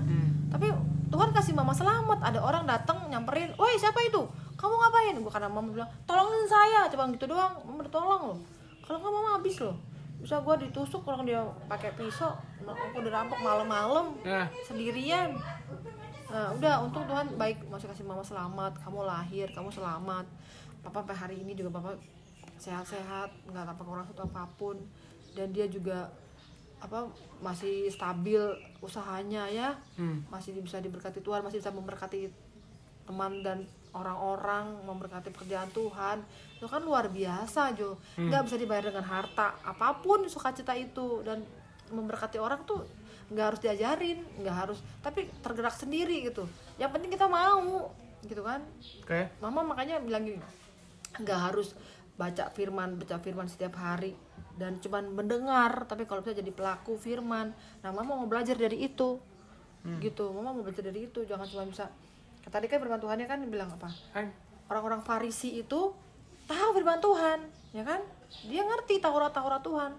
S1: Tapi Tuhan kasih mama selamat. Ada orang datang nyamperin woi siapa itu? Kamu ngapain? Gue karena mama bilang tolongin saya. Coba gitu doang. Mama ditolong loh. Kalau nggak mama habis loh. Bisa gue ditusuk kalau dia pakai pisau aku dirampok malam-malam.
S2: Nah,
S1: sendirian nah udah untung Tuhan baik masih kasih mama selamat kamu lahir kamu selamat. Papa sampai hari ini juga papa sehat-sehat nggak apa kurang satu apa pun. Dan dia juga apa masih stabil usahanya ya.
S2: Hmm.
S1: masih bisa diberkati Tuhan masih bisa memberkati teman dan orang-orang memberkati pekerjaan Tuhan. Itu kan luar biasa Jo. Nggak bisa dibayar dengan harta apa pun sukacita itu. Dan memberkati orang tuh nggak harus diajarin nggak harus tapi tergerak sendiri gitu. Yang penting kita mau gitu kan.
S2: Oke.
S1: mama makanya bilang gini nggak harus baca firman baca firman setiap hari dan cuman mendengar tapi kalau bisa jadi pelaku firman. Nah mama mau belajar dari itu gitu. Mama mau belajar dari itu jangan cuma bisa tadi kan firman Tuhannya kan bilang apa? Orang-orang Farisi itu tahu firman Tuhan ya kan? Dia ngerti Taurat Taurat Tuhan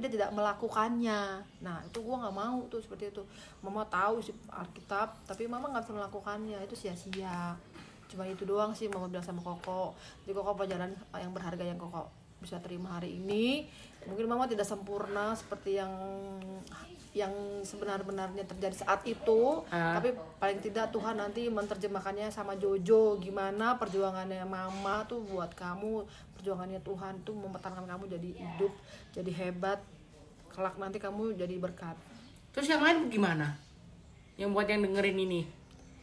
S1: tapi dia tidak melakukannya. Nah itu gua nggak mau tuh seperti itu. Mama tahu isi Alkitab tapi mama nggak bisa melakukannya. Itu sia-sia. Cuma itu doang sih mama bilang sama Koko. Jadi Koko pelajaran yang berharga yang Koko bisa terima hari ini? Mungkin mama tidak sempurna seperti yang yang sebenar-benarnya terjadi saat itu
S2: Ah.
S1: tapi paling tidak Tuhan nanti menerjemahkannya sama Jojo gimana perjuangannya mama tuh buat kamu perjuangannya Tuhan tuh mempertahankan kamu jadi hidup jadi hebat kelak nanti kamu jadi berkat
S2: Terus yang lain gimana? Yang buat yang dengerin ini.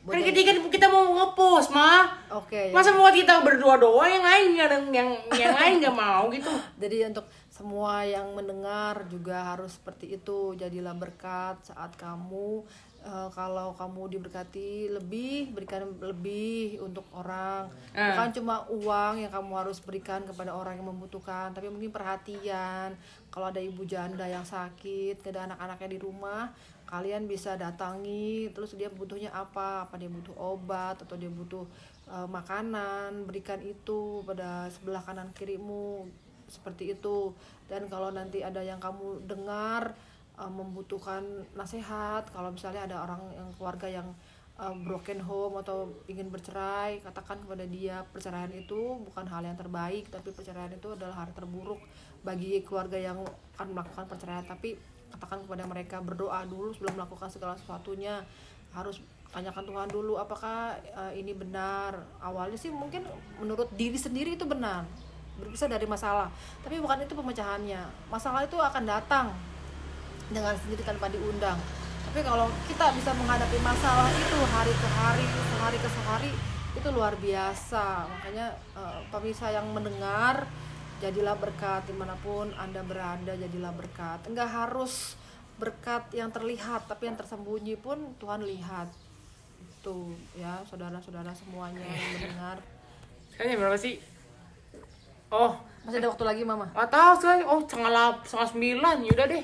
S1: Buat
S2: kan
S1: yang-
S2: kita mau ngepost mah.
S1: oke ya.
S2: Masa buat kita berdua doang yang lain nggak ada yang yang lain nggak mau gitu.
S1: jadi untuk semua yang mendengar juga harus seperti itu. Jadilah berkat saat kamu eh, kalau kamu diberkati lebih berikan lebih untuk orang.
S2: Ah.
S1: bukan cuma uang yang kamu harus berikan kepada orang yang membutuhkan tapi mungkin perhatian. Kalau ada ibu janda yang sakit ada anak-anaknya di rumah kalian bisa datangi terus dia butuhnya apa? Apa dia butuh obat atau dia butuh eh, makanan? Berikan itu pada sebelah kanan kirimu seperti itu. Dan kalau nanti ada yang kamu dengar uh, membutuhkan nasihat kalau misalnya ada orang yang keluarga yang uh, broken home atau ingin bercerai katakan kepada dia perceraian itu bukan hal yang terbaik tapi perceraian itu adalah hal terburuk bagi keluarga yang akan melakukan perceraian. Tapi katakan kepada mereka berdoa dulu sebelum melakukan segala sesuatunya. Harus tanyakan Tuhan dulu apakah uh, ini benar? Awalnya sih mungkin menurut diri sendiri itu benar berpisah dari masalah. Tapi bukan itu pemecahannya. Masalah itu akan datang dengan sendiri tanpa diundang. Tapi kalau kita bisa menghadapi masalah itu hari ke hari sehari ke sehari itu luar biasa. Makanya eh, pemirsa yang mendengar jadilah berkat di mana pun anda berada jadilah berkat. Enggak harus berkat yang terlihat tapi yang tersembunyi pun Tuhan lihat. Itu ya saudara-saudara semuanya yang mendengar.
S2: Jam berapa sih? Oh,
S1: masih ada waktu lagi mama
S2: nggak tahu sekarang. Oh, setengah setengah sembilan. Yaudah deh.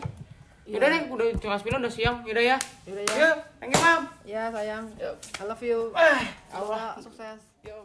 S2: Yaudah
S1: Iya.
S2: deh, udah setengah sembilan udah siang. Yaudah ya.
S1: Yaudah ya.
S2: Yuk, thank you, Mam.
S1: ya sayang
S2: Yuk.
S1: I love you
S2: Eh,
S1: Allah sukses
S2: Yuk.